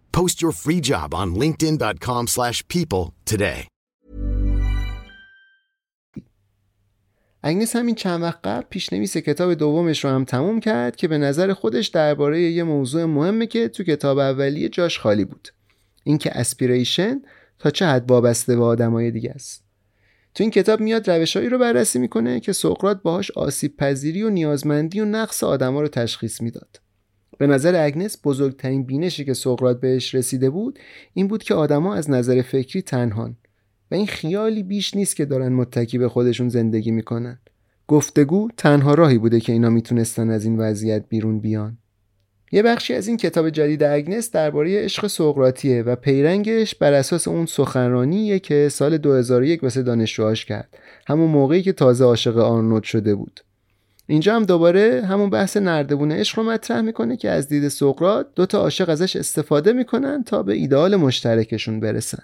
Post your free job on linkedin.com slash people today. اگنس همین چند وقت قبل پیشنویس کتاب دومش رو هم تموم کرد که به نظر خودش درباره یه موضوع مهمه که تو کتاب اولیه جاش خالی بود. اینکه aspiration تا چه حد وابسته به آدمای دیگه است. تو این کتاب میاد روشهایی رو بررسی می‌کنه که سقراط باهاش آسیب پذیری و نیازمندی و نقص آدما رو تشخیص می‌داد. به نظر اگنس بزرگترین بینشی که سقراط بهش رسیده بود این بود که آدما از نظر فکری تنهان. و این خیالی بیش نیست که دارن متکی به خودشون زندگی می‌کنن. گفتگو تنها راهی بوده که اینا می‌تونستن از این وضعیت بیرون بیان. یه بخشی از این کتاب جدید اگنس درباره عشق سقراطیه و پیرنگش بر اساس اون سخنرانیه که سال 2001 واسه دانشجوهاش کرد. همون موقعی که تازه عاشق آرنولد شده بود. اینجا هم دوباره همون بحث نردبون عشق رو مطرح می‌کنه که از دید سقراط دو تا عاشق ازش استفاده می‌کنن تا به ایدئال مشترکشون برسن.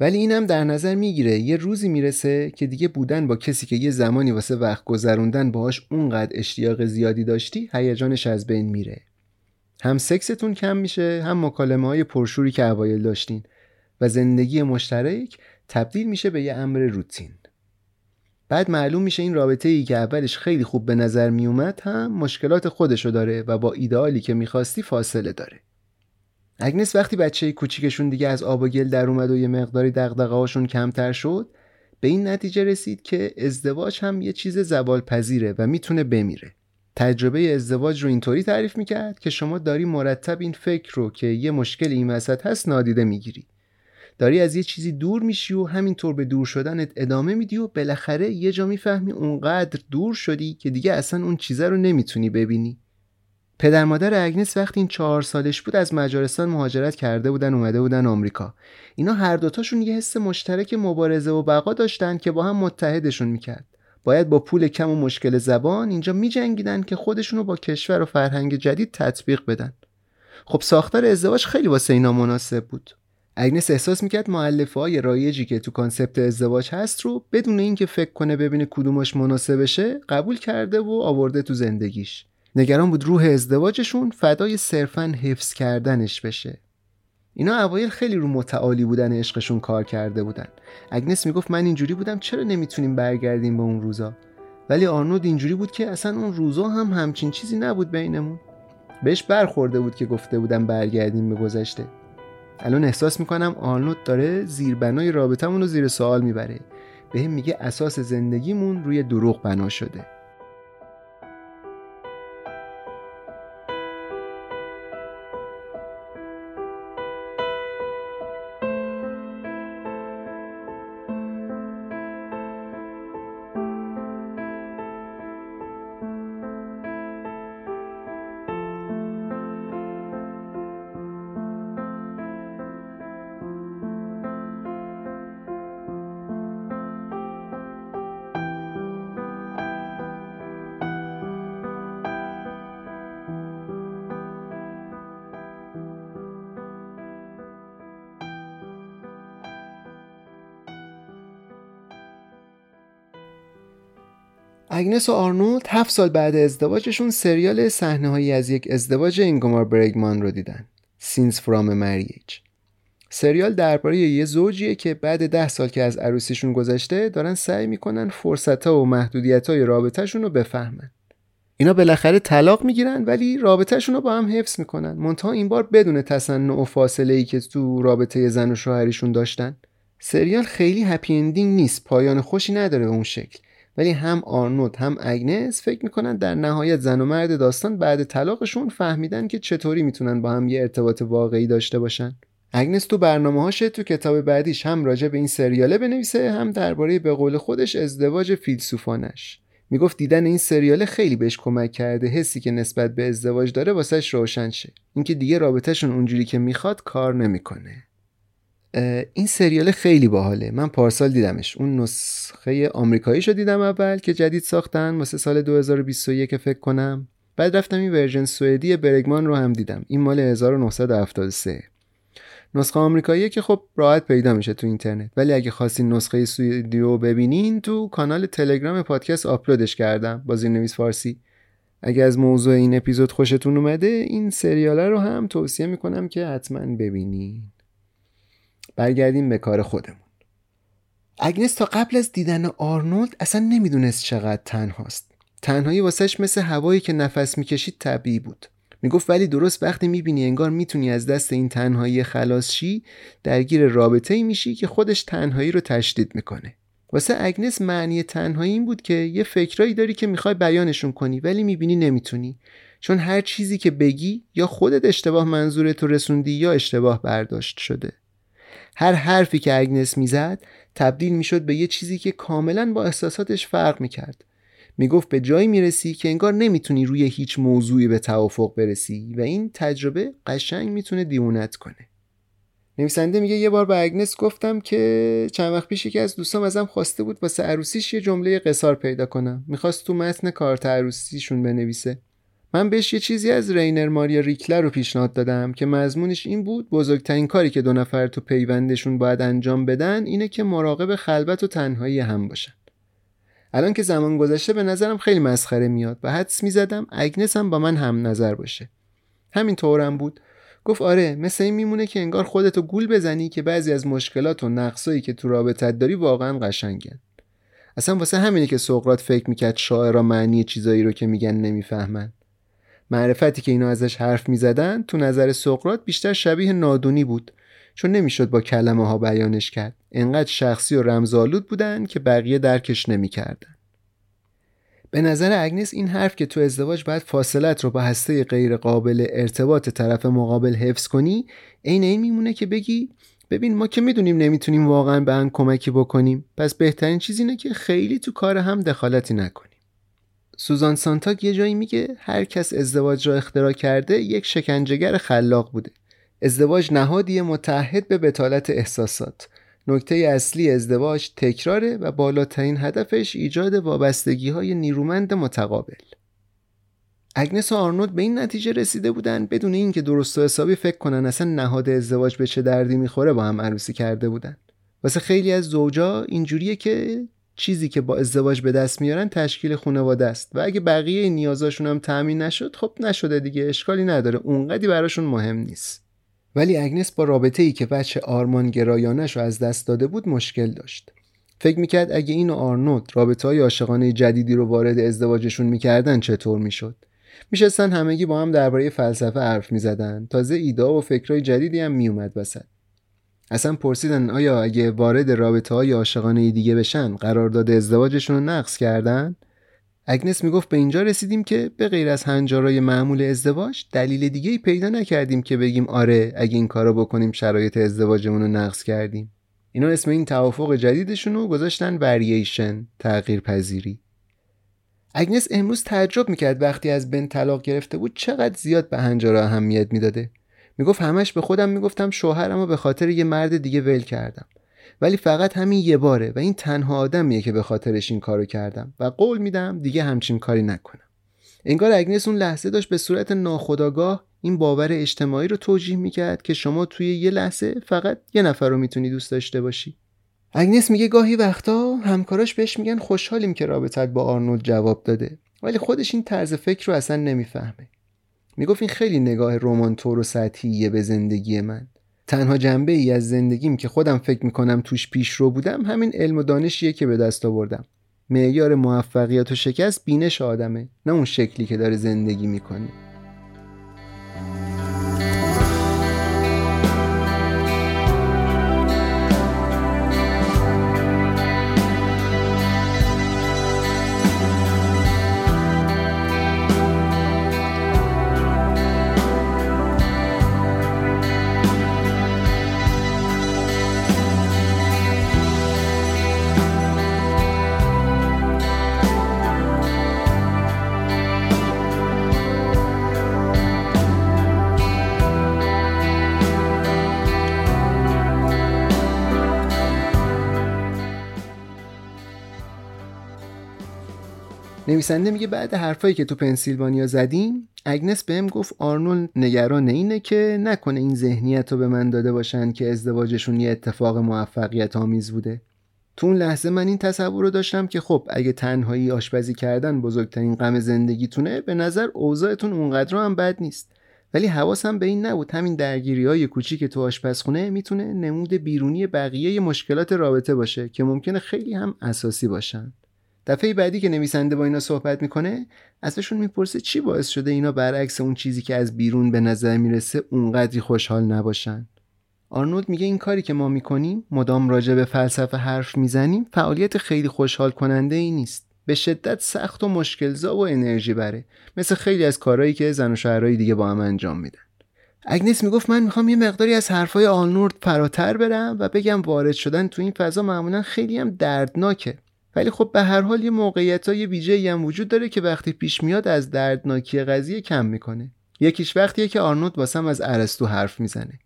ولی اینم در نظر می‌گیره. یه روزی می‌رسه که دیگه بودن با کسی که یه زمانی واسه وقت گذروندن باهاش اونقدر اشتیاق زیادی داشتی هیجانش از بین میره. هم سکستون کم میشه هم مکالمه های پرشوری که اوایل داشتین و زندگی مشترک تبدیل میشه به یه امر روتین. بعد معلوم میشه این رابطه ای که اولش خیلی خوب به نظر میومد هم مشکلات خودشو داره و با ایدئالی که می‌خواستی فاصله داره. اگنس وقتی بچه کوچیکشون دیگه از آب و گل در اومد و یه مقداری دغدغه‌هاشون کمتر شد به این نتیجه رسید که ازدواج هم یه چیز زوال پذیره و می‌تونه بمیره. تجربه ازدواج رو اینطوری تعریف می‌کرد که شما داری مرتب این فکر رو که یه مشکل این وسط هست نادیده می‌گیری. داری از یه چیزی دور میشی و همینطور به دور شدنت ادامه میدی و بالاخره یه جا می‌فهمی اونقدر دور شدی که دیگه اصلا اون چیزه رو نمی‌تونی ببینی. پدر مادر اگنس وقتی این چهار سالش بود از مجارستان مهاجرت کرده بودن اومده بودن آمریکا. اینا هر دوتاشون یه حس مشترک مبارزه و بقا داشتن که با هم متحدشون می‌کرد. باید با پول کم و مشکل زبان اینجا میجنگیدن که خودشونو با کشور و فرهنگ جدید تطبیق بدن. خب ساختار ازدواج خیلی واسه اینا مناسب بود. اگنس احساس می‌کرد مؤلفه های رایجی که تو concept ازدواج هست رو بدون اینکه فکر کنه ببینه کدومش مناسبشه قبول کرده و آورده تو زندگیش. نگران بود روح ازدواجشون فدای صرفا حفظ کردنش بشه. اینا اوایل خیلی رو متعالی بودن عشقشون کار کرده بودن. اگنس می‌گفت من اینجوری بودم چرا نمی‌تونیم برگردیم به اون روزا؟ ولی آرنود اینجوری بود که اصلا اون روزا هم همچین چیزی نبود بینمون. بهش برخورده بود که گفته بودم برگردیم به گذشته. الان احساس می‌کنم آرنود داره زیربنای رابطمون رو زیر سوال می‌بره. به میگه اساس زندگیمون روی دروغ بنا شده. اگنس و آرنولد هفت سال بعد ازدواجشون سریال صحنه هایی از یک ازدواج اینگمار برگمان رو دیدن. سینز فرام مریج سریال درباره یه زوجیه که بعد ده سال که از عروسیشون گذشته دارن سعی می‌کنن فرصت ها و محدودیت های رابطهشون رو بفهمن. اینا بالاخره طلاق می‌گیرن ولی رابطهشون رو با هم حفظ می‌کنن. منتها این بار بدون تصنع و فاصله ای که تو رابطه زن و شوهریشون داشتن. سریال خیلی happy ending نیست. پایان خوشی نداره به اون شکل. ولی هم آرنولد هم اگنس فکر می‌کنن در نهایت زن و مرد داستان بعد طلاقشون فهمیدن که چطوری می‌تونن با هم یه ارتباط واقعی داشته باشن. اگنس تو برنامه هاشه تو کتاب بعدیش هم راجع به این سریاله بنویسه هم درباره به قول خودش ازدواج فیلسوفانش. می‌گفت دیدن این سریاله خیلی بهش کمک کرده حسی که نسبت به ازدواج داره واسش روشن شه. اینکه دیگه رابطهشون اونجوری که می‌خواد کار نمی‌کنه. این سریال خیلی باحاله. من پارسال دیدمش. اون نسخه آمریکاییشو دیدم اول که جدید ساختن واسه سال 2021 فکر کنم. بعد رفتم این ورژن سوئدی برگمان رو هم دیدم. این مال 1973 نسخه آمریکایی که خب راحت پیدا میشه تو اینترنت. ولی اگه خواستین نسخه سوئدی رو ببینین تو کانال تلگرام پادکست آپلودش کردم با زیرنویس فارسی. اگه از موضوع این اپیزود خوشتون اومده این سریال رو هم توصیه می‌کنم که حتما ببینین. برگردیم به کار خودمون. اگنس تا قبل از دیدن آرنولد اصلا نمی‌دونست چقدر تنهاست. تنهایی واسش مثل هوایی که نفس می‌کشید طبیعی بود. می‌گفت ولی درست وقتی می‌بینی انگار می‌تونی از دست این تنهایی خلاص شی درگیر رابطه ای میشی که خودش تنهایی رو تشدید می‌کنه. واسه اگنس معنی تنهایی این بود که یه فکرایی داری که می‌خوای بیانشون کنی ولی می‌بینی نمی‌تونی. چون هر چیزی که بگی یا خودت اشتباه منظورت رسوندی یا اشتباه برداشت شده. هر حرفی که اگنس می‌زد تبدیل می‌شد به یه چیزی که کاملا با احساساتش فرق می‌کرد. می‌گفت به جایی می‌رسی که انگار نمی‌تونی روی هیچ موضوعی به توافق برسی و این تجربه قشنگ می‌تونه دیونت کنه. نویسنده میگه یه بار به اگنس گفتم که چند وقت پیش یکی از دوستام ازم خواسته بود واسه عروسیش یه جمله قصار پیدا کنم. می‌خواست تو متن کارت عروسیشون بنویسه. من بهش یه چیزی از رینر ماریا ریلکه رو پیشنهاد دادم که مضمونش این بود بزرگترین کاری که دو نفر تو پیوندشون باید انجام بدن اینه که مراقب خلوت و تنهایی هم باشن. الان که زمان گذشته به نظرم خیلی مسخره میاد و حدس می‌زدم اگنس هم با من هم نظر باشه. همین طورم بود. گفت آره مثل این میمونه که انگار خودتو گول بزنی که بعضی از مشکلات و نقصایی که تو رابطت داری واقعا قشنگن. اصلا واسه همینه که سقرات فکر می‌کرد شاعرها معنی چیزایی رو که میگن نمی‌فهمن. معرفتی که اینا ازش حرف می‌زدن تو نظر سقرات بیشتر شبیه نادونی بود چون نمی‌شد با کلمه ها بیانش کرد. انقدر شخصی و رمزآلود بودن که بقیه درکش نمی‌کردن. به نظر اگنس این حرف که تو ازدواج باید فاصلت رو با هسته غیر قابل ارتباط طرف مقابل حفظ کنی عین این میمونه که بگی ببین ما که می‌دونیم نمی‌تونیم واقعا به هم کمکی بکنیم. پس بهترین چیز اینه که خیلی تو کار هم دخالتی نکنیم سوزان سانتاگ یه جایی میگه هر کس ازدواج را اختراع کرده یک شکنجهگر خلاق بوده. ازدواج نهادی متحد به بتالت احساسات. نکته اصلی ازدواج تکراره و بالاترین هدفش ایجاد وابستگی های نیرومند متقابل. اگنس و آرنولد به این نتیجه رسیده بودن بدون اینکه درست و حسابی فکر کنن اصلا نهاد ازدواج به چه دردی می‌خوره با هم عروسی کرده بودن. واسه خیلی از زوجا اینجوریه که چیزی که با ازدواج به دست میارن تشکیل خانواده است. و اگه بقیه نیازاشون هم تأمین نشد خب نشده دیگه اشکالی نداره. اونقدی براشون مهم نیست. ولی اگنس با رابطه ای که بچه آرمان گرایانش رو از دست داده بود مشکل داشت. فکر می‌کرد اگه این و آرنولد رابطه های عاشقانه جدیدی رو وارد ازدواجشون می‌کردن چطور می‌شد؟ میشستن همگی با هم درباره فلسفه حرف می‌زدن. تازه ایده و فکرهای جدیدی هم میومد وسط. اصلا پرسیدن آیا اگه وارد رابطه های عاشقانه دیگه بشن قرارداد ازدواجشون رو نقض کردن؟ اگنس می‌گفت به اینجا رسیدیم که به غیر از هنجارای معمول ازدواج دلیل دیگه ای پیدا نکردیم که بگیم آره اگه این کارو بکنیم شرایط ازدواجمون رو نقض کردیم. اینا اسم این توافق جدیدشون رو گذاشتن ورییشن تغییر پذیری اگنس امروز تعجب می‌کرد وقتی از بن طلاق گرفته بود چقدر زیاد به هنجارا اهمیت می‌داده. می‌گفت همش به خودم می‌گفتم شوهرم رو به خاطر یه مرد دیگه ول کردم. ولی فقط همین یه باره و این تنها آدمیه که به خاطرش این کارو کردم و قول میدم دیگه همچین کاری نکنم. انگار اگنس اون لحظه داشت به صورت ناخودآگاه این باور اجتماعی رو توجیه می‌کرد که شما توی یه لحظه فقط یه نفر رو می‌تونی دوست داشته باشی. اگنس میگه گاهی وقتا همکاراش بهش میگن خوشحالیم که رابطت با آرنولد جواب داده ولی خودش این طرز فکر رو اصلا نمی‌فهمه. می‌گفت این خیلی نگاه رومانتور و سطحیه به زندگی من. تنها جنبه ای از زندگیم که خودم فکر می‌کنم توش پیش رو بودم همین علم و دانشیه که به دست آوردم. معیار موفقیت و شکست بینش آدمه نه اون شکلی که داره زندگی می‌کنه. نویسنده میگه بعد حرفایی که تو پنسیلوانیا زدیم اگنس بهم گفت آرنولد نگران اینه که نکنه این ذهنیت رو به من داده باشن که ازدواجشون یه اتفاق موفقیت آمیز بوده. تو اون لحظه من این تصور رو داشتم که خب اگه تنهایی آشپزی کردن بزرگترین غم زندگیتونه به نظر اوضاعتون اونقدر هم بد نیست. ولی حواسم به این نبود. همین درگیری های کوچیک تو آشپزخونه می‌تونه نمود بیرونی بقیه مشکلات رابطه باشه که ممکنه خیلی هم اساسی باشن. دفعه بعدی که نویسنده با اینا صحبت می‌کنه ازشون می‌پرسه چی باعث شده اینا برعکس اون چیزی که از بیرون به نظر می‌رسه اونقدری خوشحال نباشن. آرنولد میگه این کاری که ما می‌کنیم مدام راجع به فلسفه حرف می‌زنیم فعالیت خیلی خوشحال کننده ای نیست. به شدت سخت و مشکلزا و انرژی بره. مثل خیلی از کارهایی که زن و شهرهای دیگه با هم انجام میدن. اگنس می‌گفت من می‌خوام یه مقداری از حرفای آرنولد فراتر برم و بگم وارد شدن تو این فضا معمولا خیلی هم دردناکه. ولی خب به هر حال یه موقعیت های ویژه هم وجود داره که وقتی پیش میاد از دردناکی قضیه کم می‌کنه. یکیش وقتیه که آرنولد واسم از ارسطو حرف می‌زنه.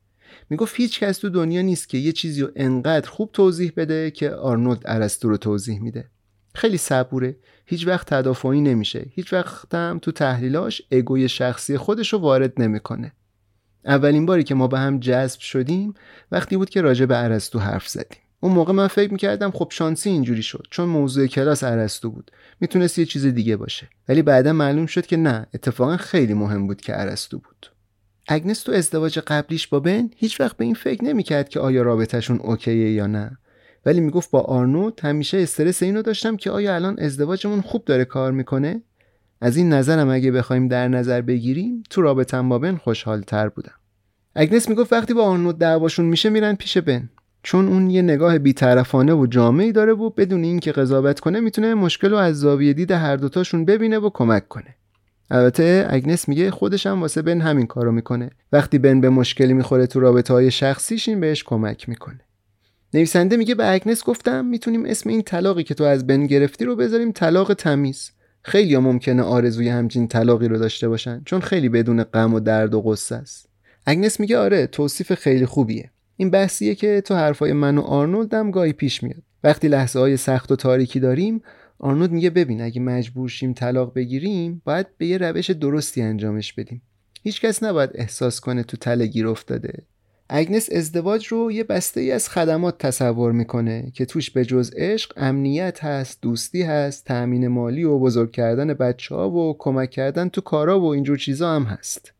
می‌گفت هیچ کس تو دنیا نیست که یه چیزی رو انقدر خوب توضیح بده که آرنولد ارسطو رو توضیح میده. خیلی صبوره. هیچ وقت تدافعی نمیشه. هیچ وقت هم تو تحلیلاش اگوی شخصی خودش رو وارد نمی‌کنه. اولین باری که ما به هم جذب شدیم وقتی بود که راجع به ارسطو حرف زدیم. اون موقع من فکر می‌کردم خب شانسی اینجوری شد چون موضوع کلاس ارسطو بود. می‌تونست یه چیز دیگه باشه. ولی بعدا معلوم شد که نه اتفاقا خیلی مهم بود که ارسطو بود. اگنس تو ازدواج قبلیش با بن هیچ وقت به این فکر نمی‌کرد که آیا رابطهشون اوکیه یا نه. ولی می‌گفت با آرنولد همیشه استرس اینو داشتم که آیا الان ازدواجمون خوب داره کار می‌کنه؟ از این نظرم اگه بخوایم در نظر بگیریم تو رابطم با بن خوشحال تر بودم. اگنس می‌گفت وقتی با آرنولد دعواشون میشه میرن پیش بن. چون اون یه نگاه بیطرفانه و جامعی داره و بدون اینکه قضاوت کنه می‌تونه مشکل رو از زاویه دید هر دوتاشون ببینه و کمک کنه. البته اگنس میگه خودش هم واسه بن همین کارو می‌کنه. وقتی بن به مشکلی می‌خوره تو رابطه های شخصیش این بهش کمک می‌کنه. نویسنده میگه به اگنس گفتم می‌تونیم اسم این طلاقی که تو از بن گرفتی رو بذاریم طلاق تمیز. خیلی ممکنه آرزوی همچین طلاقی رو داشته باشن چون خیلی بدون غم و درد و غصه است. اگنس میگه آره توصیف خیلی خوبیه. این بحثیه که تو حرفای من و آرنولد هم گاهی پیش میاد. وقتی لحظه های سخت و تاریکی داریم آرنولد میگه ببین اگه مجبور شیم طلاق بگیریم باید به یه روش درستی انجامش بدیم. هیچکس نباید احساس کنه تو تله گیر افتاده. اگنس ازدواج رو یه بسته ای از خدمات تصور می‌کنه که توش به جز عشق امنیت هست دوستی هست تأمین مالی و بزرگ کردن بچه ها و کمک کردن تو کارا و اینجور چیزا هم هست.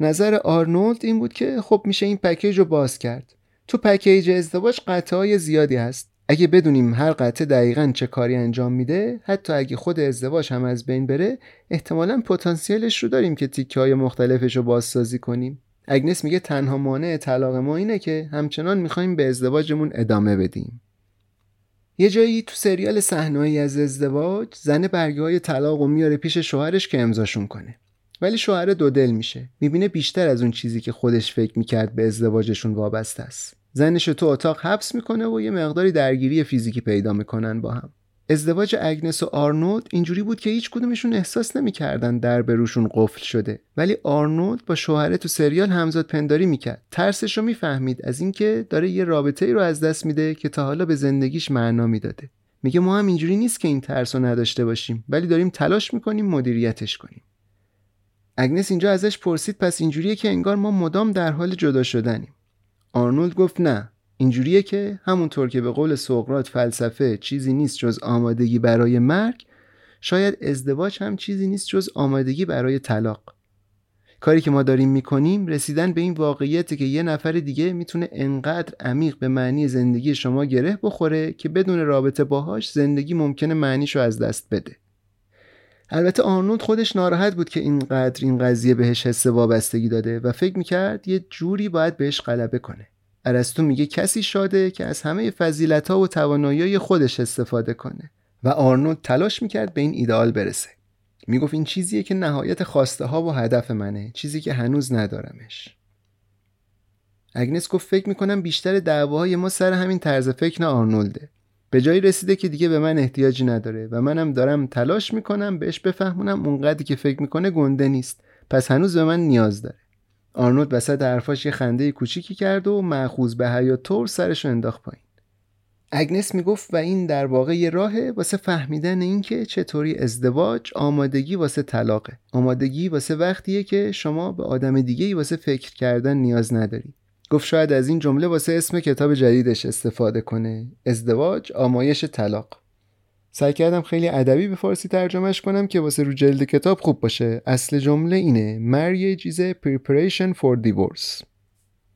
نظر آرنولد این بود که خب میشه این پکیج رو باز کرد. تو پکیج ازدواج قطعه های زیادی هست. اگه بدونیم هر قطعه دقیقا چه کاری انجام میده حتی اگه خود ازدواج هم از بین بره احتمالا پتانسیلش رو داریم که تیکه های مختلفش رو بازسازی کنیم. اگنس میگه تنها مانع طلاق ما اینه که همچنان می‌خوایم به ازدواجمون ادامه بدیم. یه جایی تو سریال صحنه‌ای از ازدواج زن برگه های طلاق و میاره پیش شوهرش که امضاشون کنه. ولی شوهر دو دل میشه. می‌بینه بیشتر از اون چیزی که خودش فکر می‌کرد به ازدواجشون وابسته است. زنش تو اتاق حبس می‌کنه و یه مقداری درگیری فیزیکی پیدا می‌کنن با هم. ازدواج اگنس و آرنولد اینجوری بود که هیچ کدومشون احساس نمی‌کردن در بروشون قفل شده. ولی آرنولد با شوهره تو سریال همزاد پنداری می‌کرد. ترسش رو می‌فهمید از اینکه داره یه رابطه ای رو از دست میده که تا حالا به زندگیش معنا می‌داده. میگه ما هم اینجوری نیست که این ترس رو نداشته باشیم ولی داریم تلاش می‌کنیم مدیریتش کنیم. اگنس اینجا ازش پرسید پس اینجوریه که انگار ما مدام در حال جدا شدنیم. آرنولد گفت نه اینجوریه که همونطور که به قول سقراط فلسفه چیزی نیست جز آمادگی برای مرگ شاید ازدواج هم چیزی نیست جز آمادگی برای طلاق. کاری که ما داریم می‌کنیم رسیدن به این واقعیت که یه نفر دیگه می‌تونه انقدر عمیق به معنی زندگی شما گره بخوره که بدون رابطه باهاش زندگی ممکنه معنیشو از دست بده. البته آرنولد خودش ناراحت بود که اینقدر این قضیه بهش حس وابستگی داده و فکر می‌کرد یه جوری باید بهش غلبه کنه. ارسطو میگه کسی شاده که از همه فضیلت ها و توانایی خودش استفاده کنه و آرنولد تلاش می‌کرد به این ایدئال برسه. می‌گفت این چیزیه که نهایت خواسته ها و هدف منه چیزی که هنوز ندارمش. اگنس گفت فکر می‌کنم بیشتر دعواهای ما سر همین طرز فکر آرنولده. به جایی رسیده که دیگه به من احتیاجی نداره و منم دارم تلاش می‌کنم بهش بفهمونم اونقدری که فکر می‌کنه گنده نیست. پس هنوز به من نیاز داره. آرنولد وسط حرفاش یه خنده کوچیکی کرد و معخوز به حیا طور سرش انداخت پایین. اگنس می‌گفت و این در واقع یه راهه واسه فهمیدن اینکه چطوری ازدواج آمادگی واسه طلاقه. آمادگی واسه وقتیه که شما به آدم دیگه واسه فکر کردن نیاز نداری. گفت شاید از این جمله واسه اسم کتاب جدیدش استفاده کنه. ازدواج آمایش طلاق. سعی کردم خیلی ادبی به فارسی ترجمهش کنم که واسه رو جلد کتاب خوب باشه. اصل جمله اینه marriage is a preparation for divorce.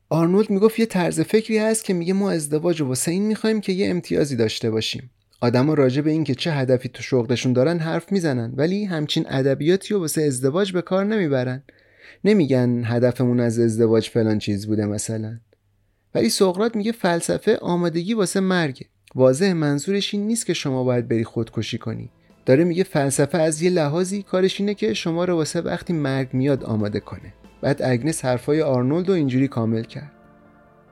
آرنولد می‌گفت یه طرز فکری هست که میگه ما ازدواج واسه این می‌خوایم که یه امتیازی داشته باشیم. آدما راجع به این که چه هدفی تو شغلشون دارن حرف می‌زنن ولی همچین ادبیاتی رو واسه ازدواج به کار نمی‌برن. نمیگن هدفمون از ازدواج فلان چیز بوده مثلا. ولی سقراط میگه فلسفه آمادگی واسه مرگه. واضح منظورش این نیست که شما باید بری خودکشی کنی. داره میگه فلسفه از یه لحاظی کارش اینه که شما رو واسه وقتی مرگ میاد آماده کنه. بعد اگنس حرفای آرنولد رو اینجوری کامل کرد.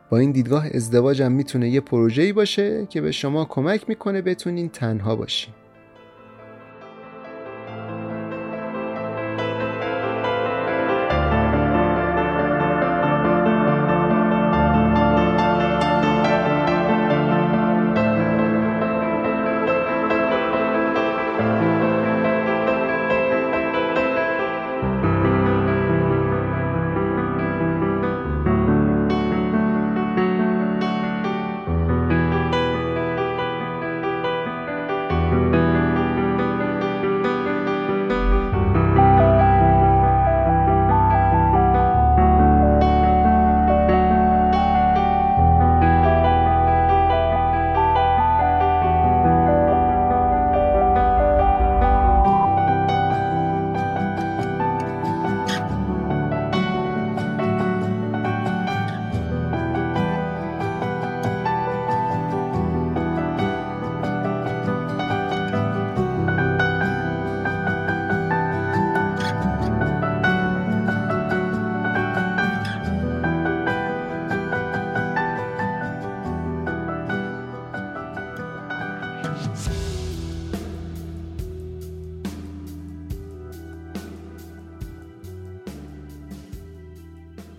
با این دیدگاه ازدواجم می‌تونه یه پروژه‌ای باشه که به شما کمک می‌کنه بتونین تنها باشین.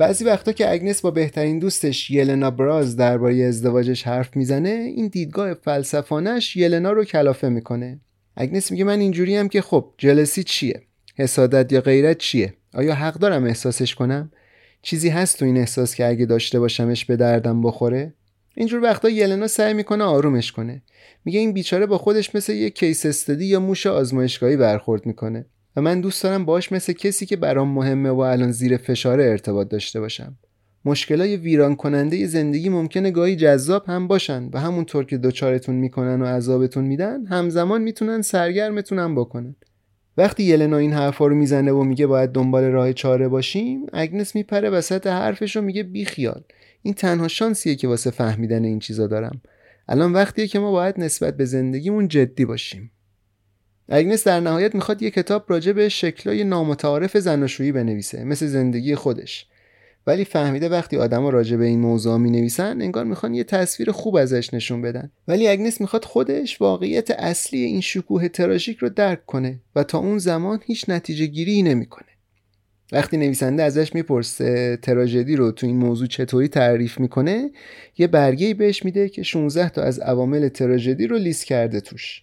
بعضی وقتا که اگنس با بهترین دوستش یلنا براز درباره ازدواجش حرف می‌زنه این دیدگاه فلسفانش یلنا رو کلافه می‌کنه. اگنس میگه من اینجوری هم که خب جلسی چیه؟ حسادت یا غیرت چیه؟ آیا حق دارم احساسش کنم؟ چیزی هست تو این احساس که اگه داشته باشمش به دردم بخوره؟ اینجور وقتا یلنا سعی می‌کنه آرومش کنه. میگه این بیچاره با خودش مثل یه کیس استدی یا موش آزمایشگاهی برخورد می‌کنه. من دوست دارم باش مثل کسی که برام مهمه و الان زیر فشار ارتباط داشته باشم. مشکلای ویران کننده زندگی ممکنه گاهی جذاب هم باشن و همونطور که دچارتون می‌کنن و عذابتون میدن همزمان می‌تونن سرگرمتون بکنن. وقتی یلنا این حرفا رو می‌زنه و میگه باید دنبال راه چاره باشیم اگنس میپره وسط حرفش و میگه بیخیال. این تنها شانسیه که واسه فهمیدن این چیزا دارم. الان وقتیه که ما باید نسبت به زندگیمون جدی باشیم. اگنس در نهایت می‌خواد یه کتاب راجع به شکلای نامتعارف زناشویی بنویسه مثل زندگی خودش. ولی فهمیده وقتی آدما راجع به این موضوع می نویسن انگار می‌خوان یه تصویر خوب ازش نشون بدن. ولی اگنس می‌خواد خودش واقعیت اصلی این شکوه تراژیک رو درک کنه و تا اون زمان هیچ نتیجه گیری نمی‌کنه. وقتی نویسنده ازش می‌پرسه تراژدی رو تو این موضوع چطوری تعریف می‌کنه یه برگه بهش میده که 16 تا از عوامل تراژدی رو لیست کرده توش.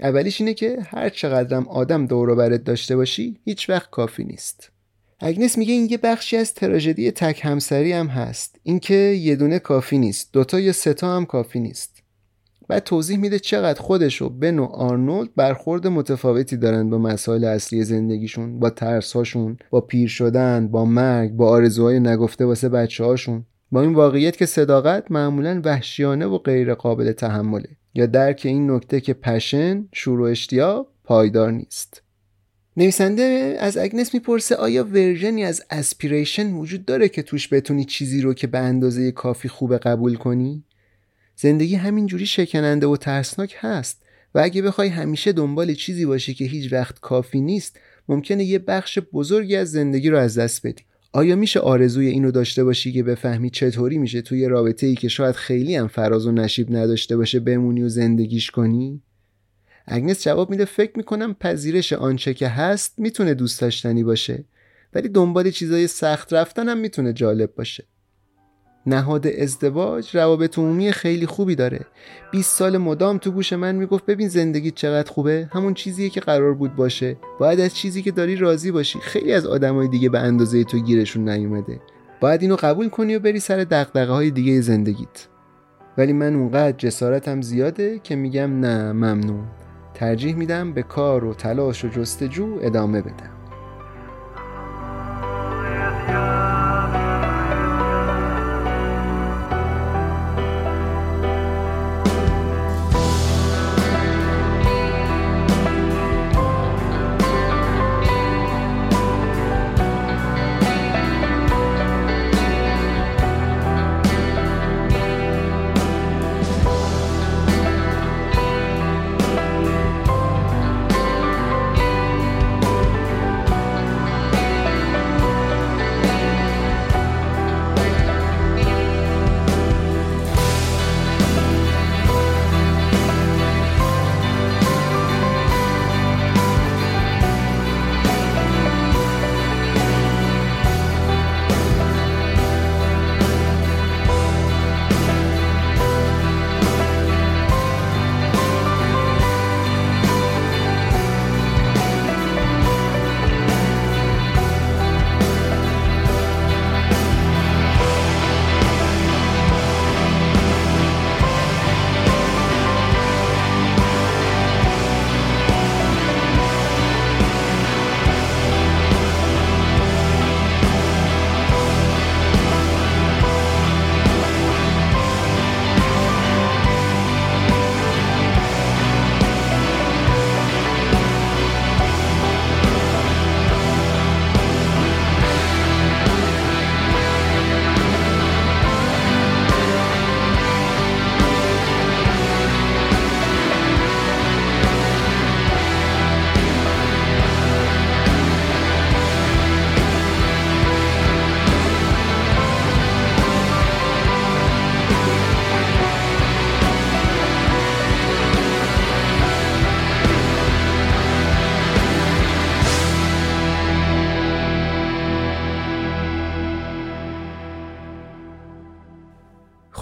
اولیش اینه که هر چقدرم آدم دور برت داشته باشی هیچ وقت کافی نیست. اگنس میگه این یه بخشی از تراژدی تک همسری هم هست. اینکه یه دونه کافی نیست دوتا یا ستا هم کافی نیست. بعد توضیح میده چقدر خودش و بن و آرنولد برخورد متفاوتی دارن با مسائل اصلی زندگیشون با ترسهاشون با پیر شدن با مرگ با آرزوهای نگفته واسه بچه هاشون با این واقعیت که صداقت معمولا وحشیانه و غیر قابل تحمله. یا درک این نکته که passion شور و اشتیاق پایدار نیست نویسنده از اگنس می‌پرسه آیا ورژنی از aspiration وجود داره که توش بتونی چیزی رو که به اندازه کافی خوب قبول کنی؟ زندگی همینجوری شکننده و ترسناک هست و اگه بخوای همیشه دنبال چیزی باشی که هیچ وقت کافی نیست ممکنه یه بخش بزرگی از زندگی رو از دست بدی آیا میشه آرزوی اینو داشته باشی که بفهمی چطوری میشه توی رابطه ای که شاید خیلی هم فراز و نشیب نداشته باشه بمونی و زندگیش کنی؟ اگنس جواب میده فکر می‌کنم پذیرش آنچه که هست می‌تونه دوست داشتنی باشه ولی دنبال چیزای سخت رفتن هم می‌تونه جالب باشه نهاد ازدواج روابط عمومی خیلی خوبی داره. 20 سال مدام تو گوش من می‌گفت ببین زندگی چقدر خوبه؟ همون چیزیه که قرار بود باشه. باید از چیزی که داری راضی باشی. خیلی از آدمای دیگه به اندازه تو گیرشون نیومده. باید اینو قبول کنی و بری سر دغدغه های دیگه زندگیت. ولی من اونقدر جسارتم زیاده که میگم نه ممنون. ترجیح میدم به کار و تلاش و جستجو ادامه بدم.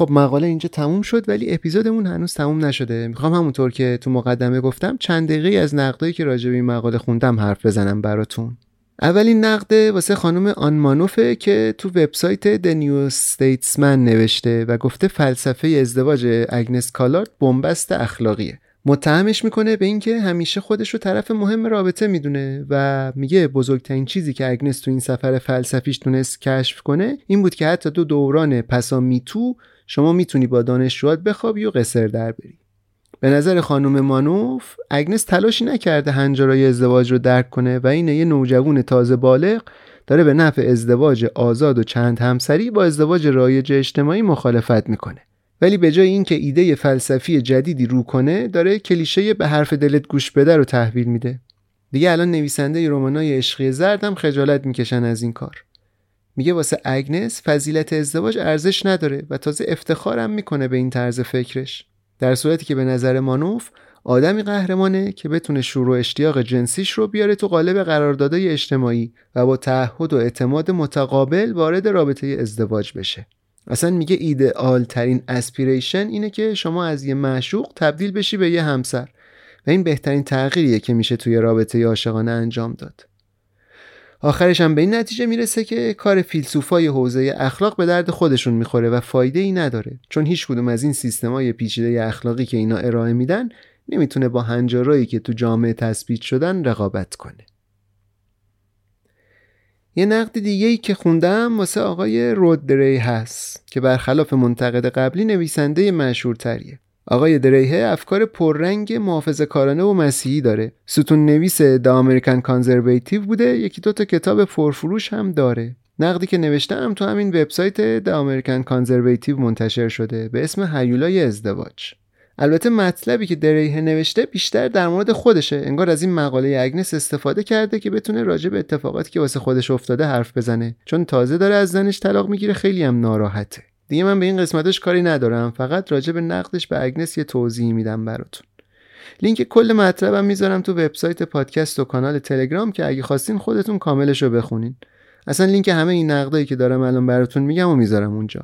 خب مقاله اینجا تموم شد ولی اپیزودمون هنوز تموم نشده. می‌خوام همونطور که تو مقدمه گفتم چند دقیقه از نقدایی که راجع به این مقاله خوندم حرف بزنم براتون. اولین نقده واسه خانم آنمانوفه که تو وبسایت The New Statesman نوشته و گفته فلسفه ازدواج اگنس کالارد بنبست اخلاقیه. متهمش می‌کنه به اینکه همیشه خودش رو طرف مهم رابطه می‌دونه و میگه بزرگترین چیزی که اگنس تو این سفر فلسفیش تونست کشف کنه این بود که حتی دو دوران پسا میتو شما می‌تونی با دانشجوات بخوابی و قصر در بری. به نظر خانم مانوف اگنس تلاشی نکرده هنجارای ازدواج رو درک کنه و اینه یه نوجوان تازه بالغ داره به نفع ازدواج آزاد و چند همسری با ازدواج رایج اجتماعی مخالفت می‌کنه. ولی به جای اینکه ایده فلسفی جدیدی رو کنه داره کلیشه به حرف دلت گوش بده رو تحویل میده. دیگه الان نویسنده رمانای عشقی زردم خجالت می‌کشن از این کار. میگه واسه اگنس فضیلت ازدواج ارزش نداره و تازه افتخارم می‌کنه به این طرز فکرش. در صورتی که به نظر مانوف آدمی قهرمانه که بتونه شور و اشتیاق جنسیش رو بیاره تو قالب قراردادهای اجتماعی و با تعهد و اعتماد متقابل وارد رابطه ازدواج بشه. اصلا میگه ایدئال ترین اسپیریشن اینه که شما از یه معشوق تبدیل بشی به یه همسر و این بهترین تغییریه که میشه توی رابطه عاشقانه انجام داد. آخرش هم به این نتیجه می‌رسه که کار فیلسوفای حوزه اخلاق به درد خودشون می‌خوره و فایده ای نداره. چون هیچ کدوم از این سیستمای پیچیده اخلاقی که اینا ارائه میدن نمی‌تونه با هنجارایی که تو جامعه تثبیت شدن رقابت کنه. یه نقد دیگه ای که خوندم واسه آقای راد دریر هست که برخلاف منتقد قبلی نویسنده مشهورتریه. آقای دریر افکار پررنگ محافظ کارانه و مسیحی داره. ستون نویس The American Conservative بوده. یکی دو تا کتاب پرفروش هم داره. نقدی که نوشتم تو همین وبسایت The American Conservative منتشر شده. به اسم هیولای ازدواج. البته مطلبی که دریه نوشته بیشتر در مورد خودشه. انگار از این مقاله اگنس استفاده کرده که بتونه راجع به اتفاقاتی که واسه خودش افتاده حرف بزنه. چون تازه داره از زنش طلاق می‌گیره. خیلی هم ناراحته. دیگه من به این قسمتش کاری ندارم. فقط راجع به نقدش به اگنس یه توضیح میدم براتون. لینک کل مطلبم می‌ذارم تو وبسایت پادکست و کانال تلگرام که اگه خواستین خودتون کاملش رو بخونین. اصلا لینک همه این نقدایی که دارم الان براتون میگم و می‌ذارم اونجا.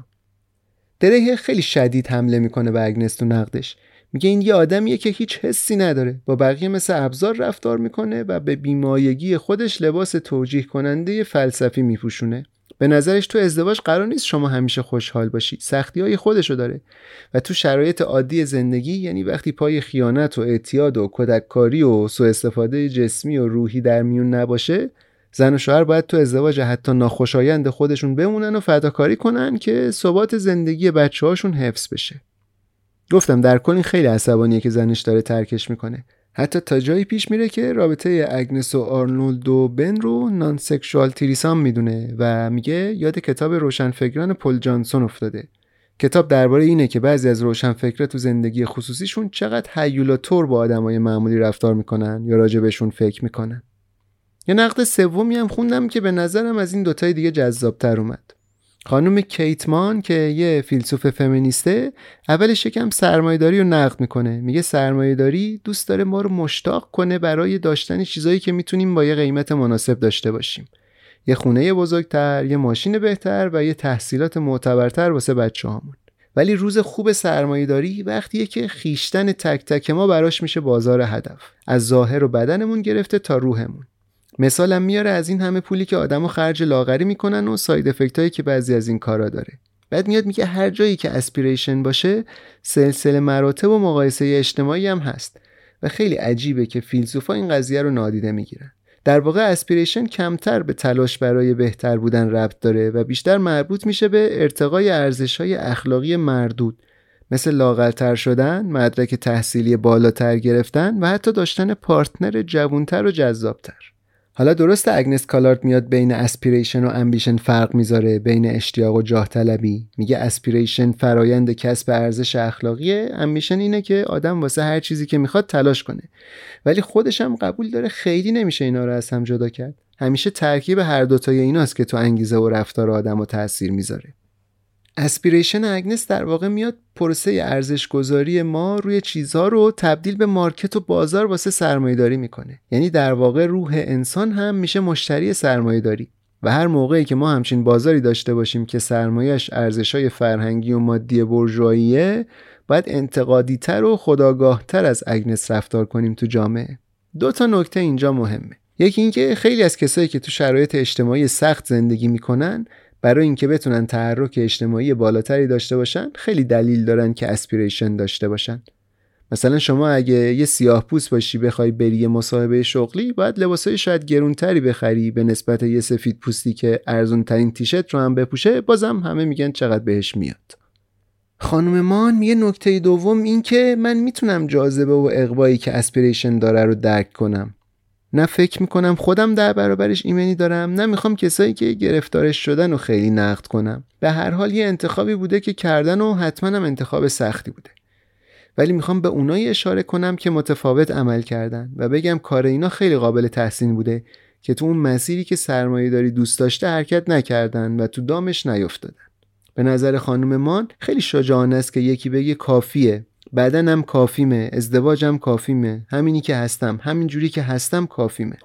دره خیلی شدید حمله می‌کنه به اگنس تو نقدش. میگه این یه آدمیه که هیچ حسی نداره. با بقیه مثل ابزار رفتار می‌کنه و به بیمایگی خودش لباس توجیه کننده فلسفی میپوشونه. به نظرش تو ازدواج قرار نیست شما همیشه خوشحال باشی. سختی های خودشو داره. و تو شرایط عادی زندگی یعنی وقتی پای خیانت و اعتیاد و کودککاری و سوء استفاده جسمی و روحی در میون نباشه زن و شوهر باید تو ازدواج حتی ناخوشایند خودشون بمونن و فداکاری کنن که ثبات زندگی بچه هاشون حفظ بشه. گفتم در کل این خیلی عصبانیه که زنش داره ترکش می‌کنه. حتی تا جایی پیش میره که رابطه اگنس و آرنولد و بن رو non-sexual threesome می‌دونه و میگه یاد کتاب روشنفکران پل جانسون افتاده. کتاب درباره اینه که بعضی از روشنفکرا تو زندگی خصوصیشون چقدر هیولاتور با آدمای معمولی رفتار می‌کنن یا راجع بهشون فکر می‌کنن. یه نقد سومی هم خوندم که به نظرم از این دوتای دیگه جذابتر اومد. خانم کیتمان که یه فیلسوف فمینیسته اولش یکم سرمایهداری رو نقد می‌کنه. میگه سرمایهداری دوست داره ما رو مشتاق کنه برای داشتن چیزایی که می‌تونیم با یه قیمت مناسب داشته باشیم. یه خونه بزرگتر یه ماشین بهتر و یه تحصیلات معتبرتر واسه بچه هامون. ولی روز خوب سرمایهداری وقتیه که خیشتن تک تک ما براش میشه بازار هدف. از ظاهر و بدنمون گرفته تا روحمون. مثالم میاره از این همه پولی که آدما خرج لاغری می‌کنن و side effect هایی که بعضی از این کارا داره. بعد میاد میگه هر جایی که aspiration باشه سلسله مراتب و مقایسه اجتماعی هم هست. و خیلی عجیبه که فیلسوفا این قضیه رو نادیده می‌گیرن. در واقع aspiration کمتر به تلاش برای بهتر بودن ربط داره و بیشتر مربوط میشه به ارتقای ارزش های اخلاقی مردود. مثل لاغرتر شدن، مدرک تحصیلی بالاتر گرفتن و حتی داشتن partner جوونتر و جذابتر. حالا درست اگنس کالارد میاد بین aspiration و ambition فرق می‌ذاره بین اشتیاق و جاه طلبی میگه aspiration فرایند کسب ارزش اخلاقیه ambition اینه که آدم واسه هر چیزی که می‌خواد تلاش کنه. ولی خودش هم قبول داره خیلی نمیشه اینا رو از هم جدا کرد. همیشه ترکیب هر دوتای ایناست که تو انگیزه و رفتار آدما تاثیر می‌ذاره. aspiration اگنس در واقع میاد پروسه ارزش گذاری ما روی چیزها رو تبدیل به market و بازار واسه سرمایهداری می‌کنه. یعنی در واقع روح انسان هم میشه مشتری سرمایهداری. و هر موقعی که ما همچین بازاری داشته باشیم که سرمایش ارزشهای فرهنگی و مادی برجواییه باید انتقادی تر و خداگاه تر از اگنس رفتار کنیم تو جامعه. دو تا نکته اینجا مهمه. یکی اینکه خیلی از کسایی که تو شرایط اجتماعی سخت زندگی می‌کنن برای اینکه بتونن تحرک اجتماعی بالاتری داشته باشن خیلی دلیل دارن که اسپیریشن داشته باشن. مثلا شما اگه یه سیاه پوست باشی بخوای بری یه مصاحبه شغلی باید لباسای شاید گرونتری بخری به نسبت یه سفید پوستی که ارزون ترین تیشت رو هم بپوشه بازم همه میگن چقدر بهش میاد. خانم مان یه نکته دوم این که من می‌تونم جاذبه و اقوایی که اسپیریشن داره رو درک کنم. نه فکر می‌کنم خودم در برابرش ایمنی دارم نه می‌خوام کسایی که گرفتارش شدن و خیلی نقد کنم. به هر حال یه انتخابی بوده که کردن و حتما هم انتخاب سختی بوده. ولی می‌خوام به اونایی اشاره کنم که متفاوت عمل کردن و بگم کار اینا خیلی قابل تحسین بوده که تو اون مسیری که سرمایه داری دوست داشته حرکت نکردن و تو دامش نیفتادن. به نظر خانم مان خیلی شجاعانه است که یکی بگه کافیه بدنم کافیمه ازدواجم کافیمه همینی که هستم همین جوری که هستم کافیمه.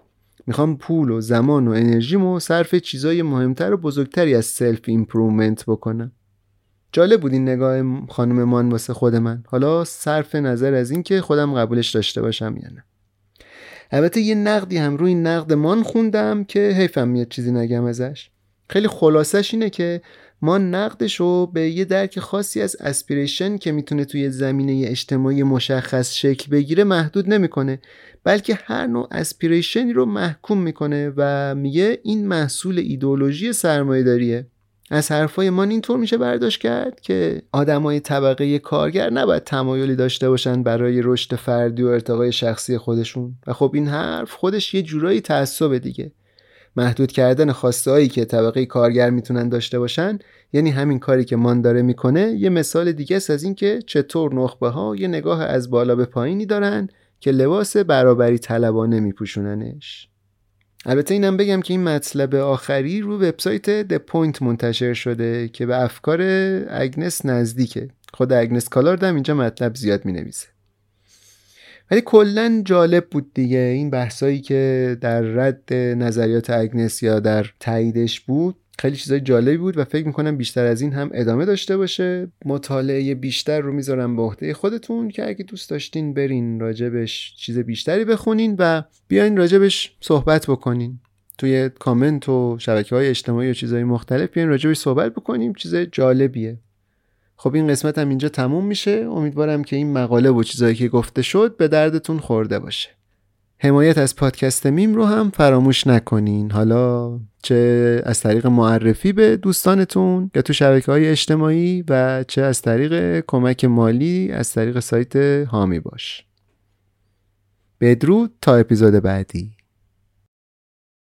می‌خوام پول و زمان و انرژیمو صرف چیزای مهمتر و بزرگتری از self-improvement بکنم. جالب بود این نگاه خانم مان واسه خود من. حالا صرف نظر از این که خودم قبولش داشته باشم یا نه. البته یه نقدی هم روی نقد مان خوندم که حیفم میاد چیزی نگم ازش. خیلی خلاصش اینه که ما نقدش رو به یه درک خاصی از اسپیریشن که می‌تونه توی زمینه اجتماعی مشخص شکل بگیره محدود نمی‌کنه. بلکه هر نوع اسپیریشنی رو محکوم می‌کنه و میگه این محصول ایدولوژی سرمایه داریه از حرفای ما اینطور میشه برداشت کرد که آدمای طبقه کارگر نباید تمایلی داشته باشن برای رشد فردی و ارتقای شخصی خودشون. و خب این حرف خودش یه جورایی تعصب دیگه. محدود کردن خواسته هایی که طبقه کارگر می‌تونن داشته باشن یعنی همین کاری که مان داره می‌کنه یه مثال دیگه است از اینکه چطور نخبه ها یه نگاه از بالا به پایینی دارن که لباس برابری طلبانه میپوشوننش. البته اینم بگم که این مطلب آخری رو وبسایت The Point منتشر شده که به افکار اگنس نزدیکه. خود اگنس کالارد هم اینجا مطلب زیاد می نویسه ولی کلا جالب بود دیگه. این بحثایی که در رد نظریات اگنس یا در تاییدش بود خیلی چیزای جالبی بود و فکر می‌کنم بیشتر از این هم ادامه داشته باشه. مطالعه بیشتر رو می‌ذارم به عهده خودتون که اگه دوست داشتین برین راجبش چیز بیشتری بخونین و بیاین راجبش صحبت بکنین. توی کامنت و شبکه های اجتماعی و چیزهای مختلف بیاین راجبش صحبت بکنیم. چیز جالبیه. خب این قسمت هم اینجا تموم میشه. امیدوارم که این مقاله و چیزایی که گفته شد به دردتون خورده باشه. حمایت از پادکست میم رو هم فراموش نکنین. حالا چه از طریق معرفی به دوستانتون یا تو شبکه های اجتماعی و چه از طریق کمک مالی از طریق سایت هامی باش. بدرود تا اپیزود بعدی.